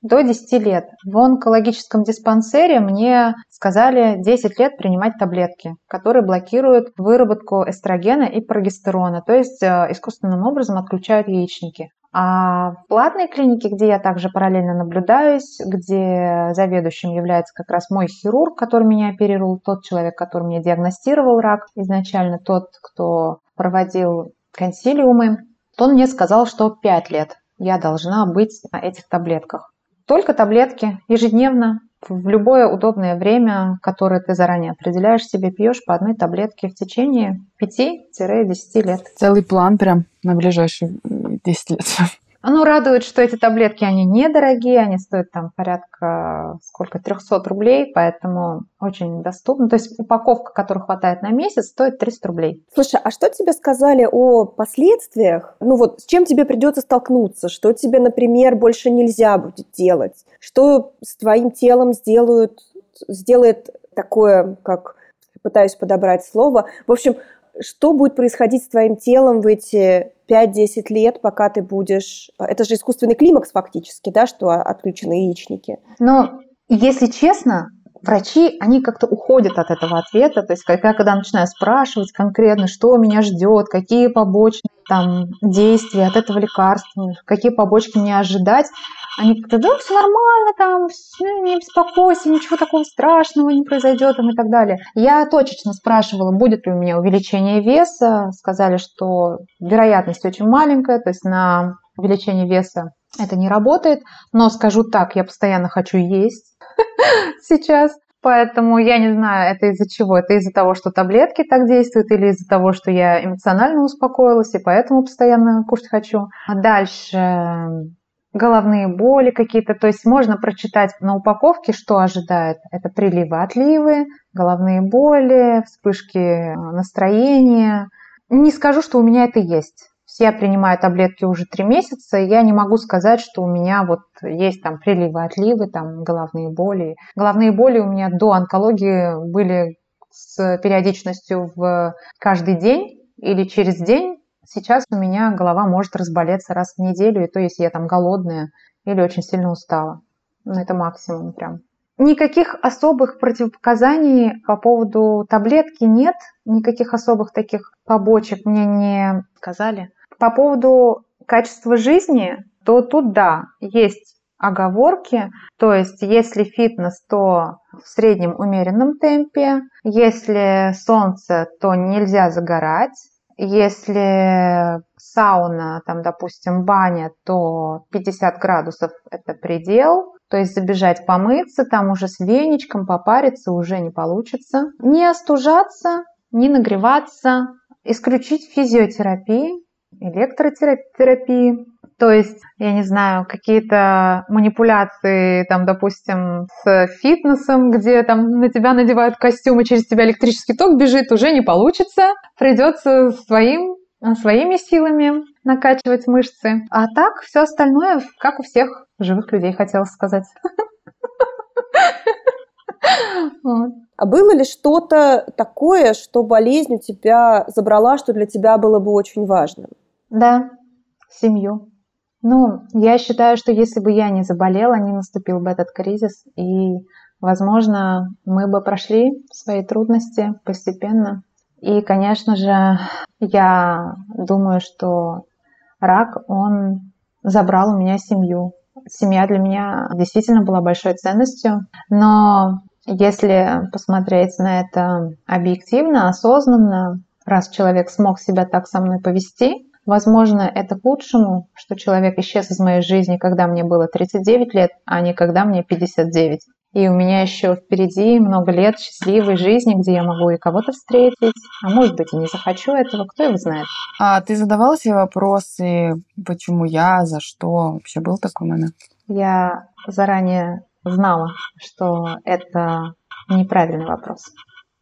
до 10 лет. В онкологическом диспансере мне сказали 10 лет принимать таблетки, которые блокируют выработку эстрогена и прогестерона, то есть э, искусственным образом отключают яичники. А в платной клинике, где я также параллельно наблюдаюсь, где заведующим является как раз мой хирург, который меня оперировал, тот человек, который мне диагностировал рак изначально, тот, кто проводил консилиумы, он мне сказал, что 5 лет я должна быть на этих таблетках. Только таблетки ежедневно, в любое удобное время, которое ты заранее определяешь себе, пьешь по одной таблетке в течение 5-10 лет. Целый план прям на ближайшие 10 лет. Оно радует, что эти таблетки, они недорогие, они стоят там порядка, сколько, 300 рублей, поэтому очень доступно. То есть упаковка, которой хватает на месяц, стоит 300 рублей. Слушай, а что тебе сказали о последствиях? Ну вот, с чем тебе придется столкнуться? Что тебе, например, больше нельзя будет делать? Что с твоим телом сделают, сделает такое, как пытаюсь подобрать слово. В общем, что будет происходить с твоим телом в эти 5-10 лет, пока ты будешь... Это же искусственный климакс фактически, да, что отключены яичники. Но, если честно, врачи, они как-то уходят от этого ответа. То есть, когда, когда начинаю спрашивать конкретно, что меня ждет, какие побочные там, действия от этого лекарства, какие побочки мне ожидать, они как-то, да, все нормально, там, не беспокойся, ничего такого страшного не произойдет, и так далее. Я точечно спрашивала, будет ли у меня увеличение веса. Сказали, что вероятность очень маленькая, то есть на увеличение веса это не работает. Но скажу так, я постоянно хочу есть сейчас. Поэтому я не знаю, это из-за чего. Это из-за того, что таблетки так действуют, или из-за того, что я эмоционально успокоилась, и поэтому постоянно кушать хочу. А дальше головные боли какие-то. То есть можно прочитать на упаковке, что ожидает. Это приливы, отливы, головные боли, вспышки настроения. Не скажу, что у меня это есть я принимаю таблетки уже три месяца, и я не могу сказать, что у меня вот есть там приливы, отливы, там головные боли. Головные боли у меня до онкологии были с периодичностью в каждый день или через день. Сейчас у меня голова может разболеться раз в неделю, и то, если я там голодная или очень сильно устала. Ну, это максимум прям. Никаких особых противопоказаний по поводу таблетки нет, никаких особых таких побочек мне не сказали. По поводу качества жизни, то тут да, есть оговорки. То есть, если фитнес, то в среднем умеренном темпе. Если солнце, то нельзя загорать. Если сауна, там, допустим, баня, то 50 градусов – это предел. То есть забежать помыться, там уже с веничком попариться уже не получится. Не остужаться, не нагреваться, исключить физиотерапии, электротерапии, то есть, я не знаю, какие-то манипуляции, там, допустим, с фитнесом, где там на тебя надевают костюм, и через тебя электрический ток бежит, уже не получится. Придется своим, своими силами накачивать мышцы. А так, все остальное, как у всех живых людей, хотела сказать. А было ли что-то такое, что болезнь у тебя забрала, что для тебя было бы очень важным? Да, семью. Ну, я считаю, что если бы я не заболела, не наступил бы этот кризис, и, возможно, мы бы прошли свои трудности постепенно. И, конечно же, я думаю, что рак, он забрал у меня семью. Семья для меня действительно была большой ценностью, но если посмотреть на это объективно, осознанно, раз человек смог себя так со мной повести, Возможно, это к лучшему, что человек исчез из моей жизни, когда мне было 39 лет, а не когда мне 59. И у меня еще впереди много лет счастливой жизни, где я могу и кого-то встретить, а может быть и не захочу этого, кто его знает. А ты задавала себе вопросы, почему я, за что? Вообще был такой момент? Я заранее знала, что это неправильный вопрос.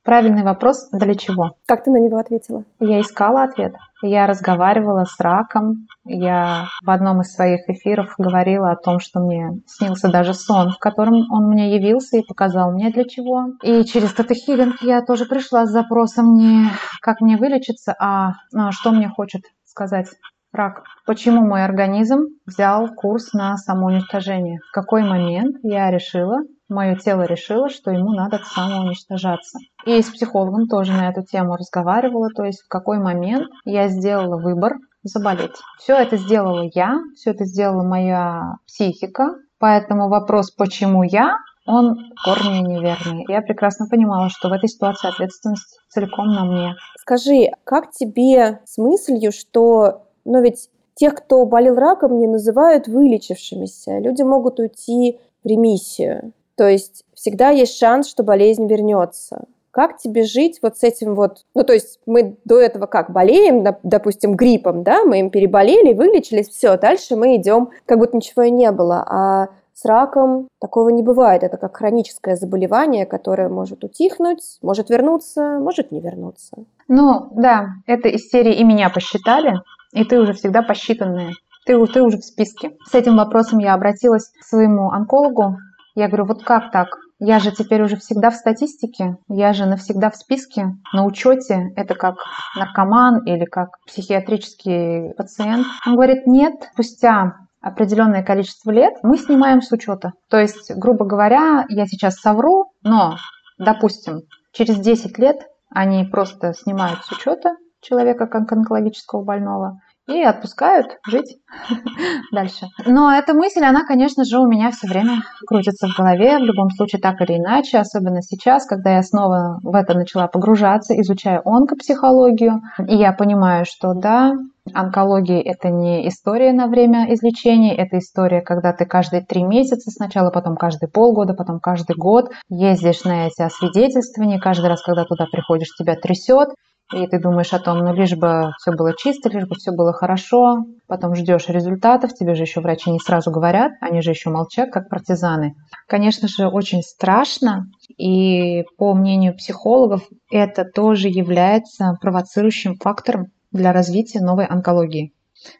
Правильный вопрос для чего? Как ты на него ответила? Я искала ответ. Я разговаривала с раком. Я в одном из своих эфиров говорила о том, что мне снился даже сон, в котором он мне явился и показал мне для чего. И через тета-хилинг я тоже пришла с запросом не как мне вылечиться, а, а что мне хочет сказать рак. Почему мой организм взял курс на самоуничтожение? В какой момент я решила, мое тело решило, что ему надо самоуничтожаться. И с психологом тоже на эту тему разговаривала, то есть в какой момент я сделала выбор заболеть. Все это сделала я, все это сделала моя психика, поэтому вопрос «почему я?» он корни неверный. Я прекрасно понимала, что в этой ситуации ответственность целиком на мне. Скажи, как тебе с мыслью, что, ну ведь тех, кто болел раком, не называют вылечившимися. Люди могут уйти в ремиссию. То есть всегда есть шанс, что болезнь вернется. Как тебе жить вот с этим вот... Ну, то есть мы до этого как болеем, допустим, гриппом, да, мы им переболели, вылечились, все, дальше мы идем, как будто ничего и не было. А с раком такого не бывает. Это как хроническое заболевание, которое может утихнуть, может вернуться, может не вернуться. Ну, да, это из серии «И меня посчитали», и ты уже всегда посчитанная. Ты, ты уже в списке. С этим вопросом я обратилась к своему онкологу. Я говорю, вот как так? Я же теперь уже всегда в статистике, я же навсегда в списке, на учете. Это как наркоман или как психиатрический пациент. Он говорит, нет, спустя определенное количество лет мы снимаем с учета. То есть, грубо говоря, я сейчас совру, но, допустим, через 10 лет они просто снимают с учета человека как онкологического больного, и отпускают жить дальше. Но эта мысль, она, конечно же, у меня все время крутится в голове, в любом случае так или иначе, особенно сейчас, когда я снова в это начала погружаться, изучая онкопсихологию, и я понимаю, что да, Онкология – это не история на время излечения, это история, когда ты каждые три месяца сначала, потом каждые полгода, потом каждый год ездишь на эти освидетельствования, каждый раз, когда туда приходишь, тебя трясет, и ты думаешь о том, ну лишь бы все было чисто, лишь бы все было хорошо, потом ждешь результатов, тебе же еще врачи не сразу говорят, они же еще молчат, как партизаны. Конечно же, очень страшно, и по мнению психологов, это тоже является провоцирующим фактором для развития новой онкологии.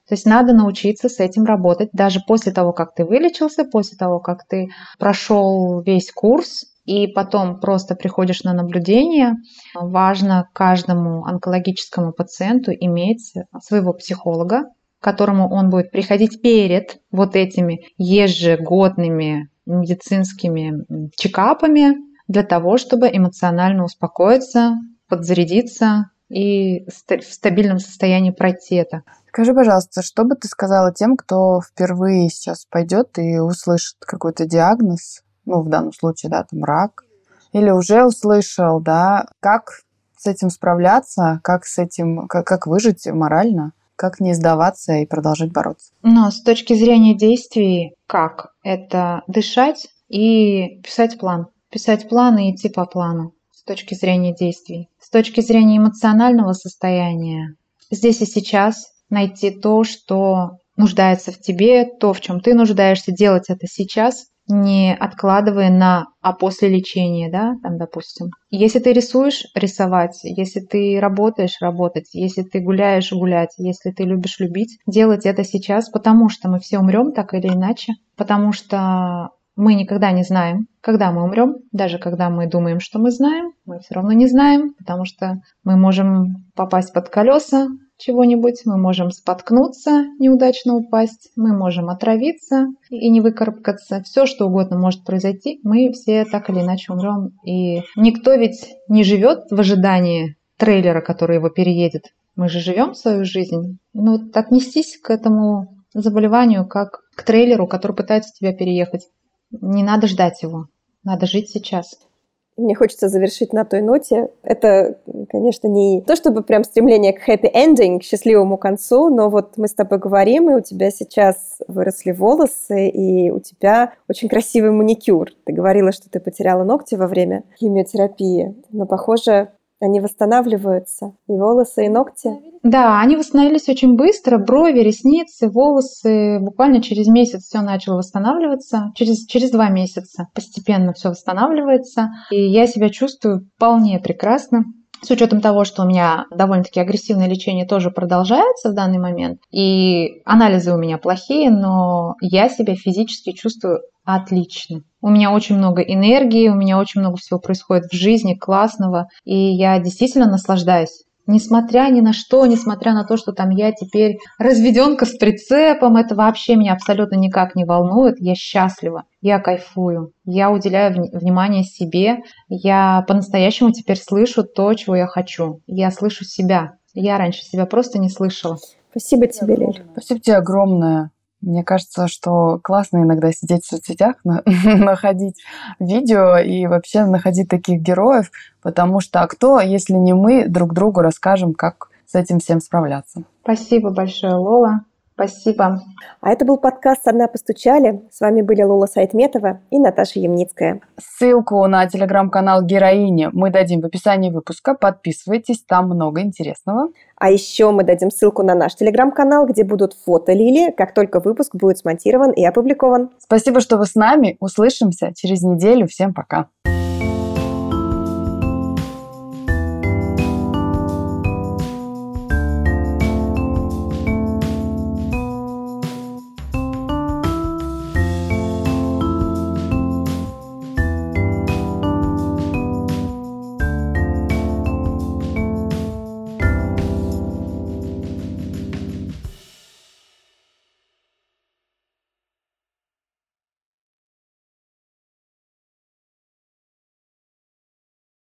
То есть надо научиться с этим работать даже после того, как ты вылечился, после того, как ты прошел весь курс, и потом просто приходишь на наблюдение. Важно каждому онкологическому пациенту иметь своего психолога, к которому он будет приходить перед вот этими ежегодными медицинскими чекапами для того, чтобы эмоционально успокоиться, подзарядиться и в стабильном состоянии пройти это. Скажи, пожалуйста, что бы ты сказала тем, кто впервые сейчас пойдет и услышит какой-то диагноз, ну, в данном случае, да, там рак, или уже услышал, да, как с этим справляться, как с этим, как, как выжить морально, как не сдаваться и продолжать бороться. Но с точки зрения действий, как? Это дышать и писать план. Писать план и идти по плану с точки зрения действий. С точки зрения эмоционального состояния, здесь и сейчас найти то, что нуждается в тебе, то, в чем ты нуждаешься, делать это сейчас, не откладывая на а после лечения, да, там, допустим. Если ты рисуешь, рисовать. Если ты работаешь, работать. Если ты гуляешь, гулять. Если ты любишь любить, делать это сейчас, потому что мы все умрем так или иначе. Потому что мы никогда не знаем, когда мы умрем. Даже когда мы думаем, что мы знаем, мы все равно не знаем, потому что мы можем попасть под колеса, чего-нибудь, мы можем споткнуться, неудачно упасть, мы можем отравиться и не выкарабкаться. Все, что угодно может произойти, мы все так или иначе умрем. И никто ведь не живет в ожидании трейлера, который его переедет. Мы же живем свою жизнь. Ну, отнестись к этому заболеванию как к трейлеру, который пытается тебя переехать. Не надо ждать его. Надо жить сейчас. Мне хочется завершить на той ноте. Это, конечно, не то чтобы прям стремление к happy ending, к счастливому концу, но вот мы с тобой говорим, и у тебя сейчас выросли волосы, и у тебя очень красивый маникюр. Ты говорила, что ты потеряла ногти во время химиотерапии, но, похоже, они восстанавливаются, и волосы, и ногти. Да, они восстановились очень быстро. Брови, ресницы, волосы. Буквально через месяц все начало восстанавливаться. Через, через два месяца постепенно все восстанавливается. И я себя чувствую вполне прекрасно. С учетом того, что у меня довольно-таки агрессивное лечение тоже продолжается в данный момент, и анализы у меня плохие, но я себя физически чувствую отлично. У меня очень много энергии, у меня очень много всего происходит в жизни классного, и я действительно наслаждаюсь несмотря ни на что, несмотря на то, что там я теперь разведенка с прицепом, это вообще меня абсолютно никак не волнует. Я счастлива, я кайфую, я уделяю внимание себе, я по-настоящему теперь слышу то, чего я хочу. Я слышу себя. Я раньше себя просто не слышала. Спасибо тебе, Лель. Спасибо тебе огромное. Мне кажется, что классно иногда сидеть в соцсетях, находить видео и вообще находить таких героев, потому что а кто, если не мы, друг другу расскажем, как с этим всем справляться. Спасибо большое, Лола. Спасибо. А это был подкаст «Со дна постучали». С вами были Лола Сайтметова и Наташа Ямницкая. Ссылку на телеграм-канал «Героини» мы дадим в описании выпуска. Подписывайтесь, там много интересного. А еще мы дадим ссылку на наш телеграм-канал, где будут фото Лили, как только выпуск будет смонтирован и опубликован. Спасибо, что вы с нами. Услышимся через неделю. Всем пока. Пока.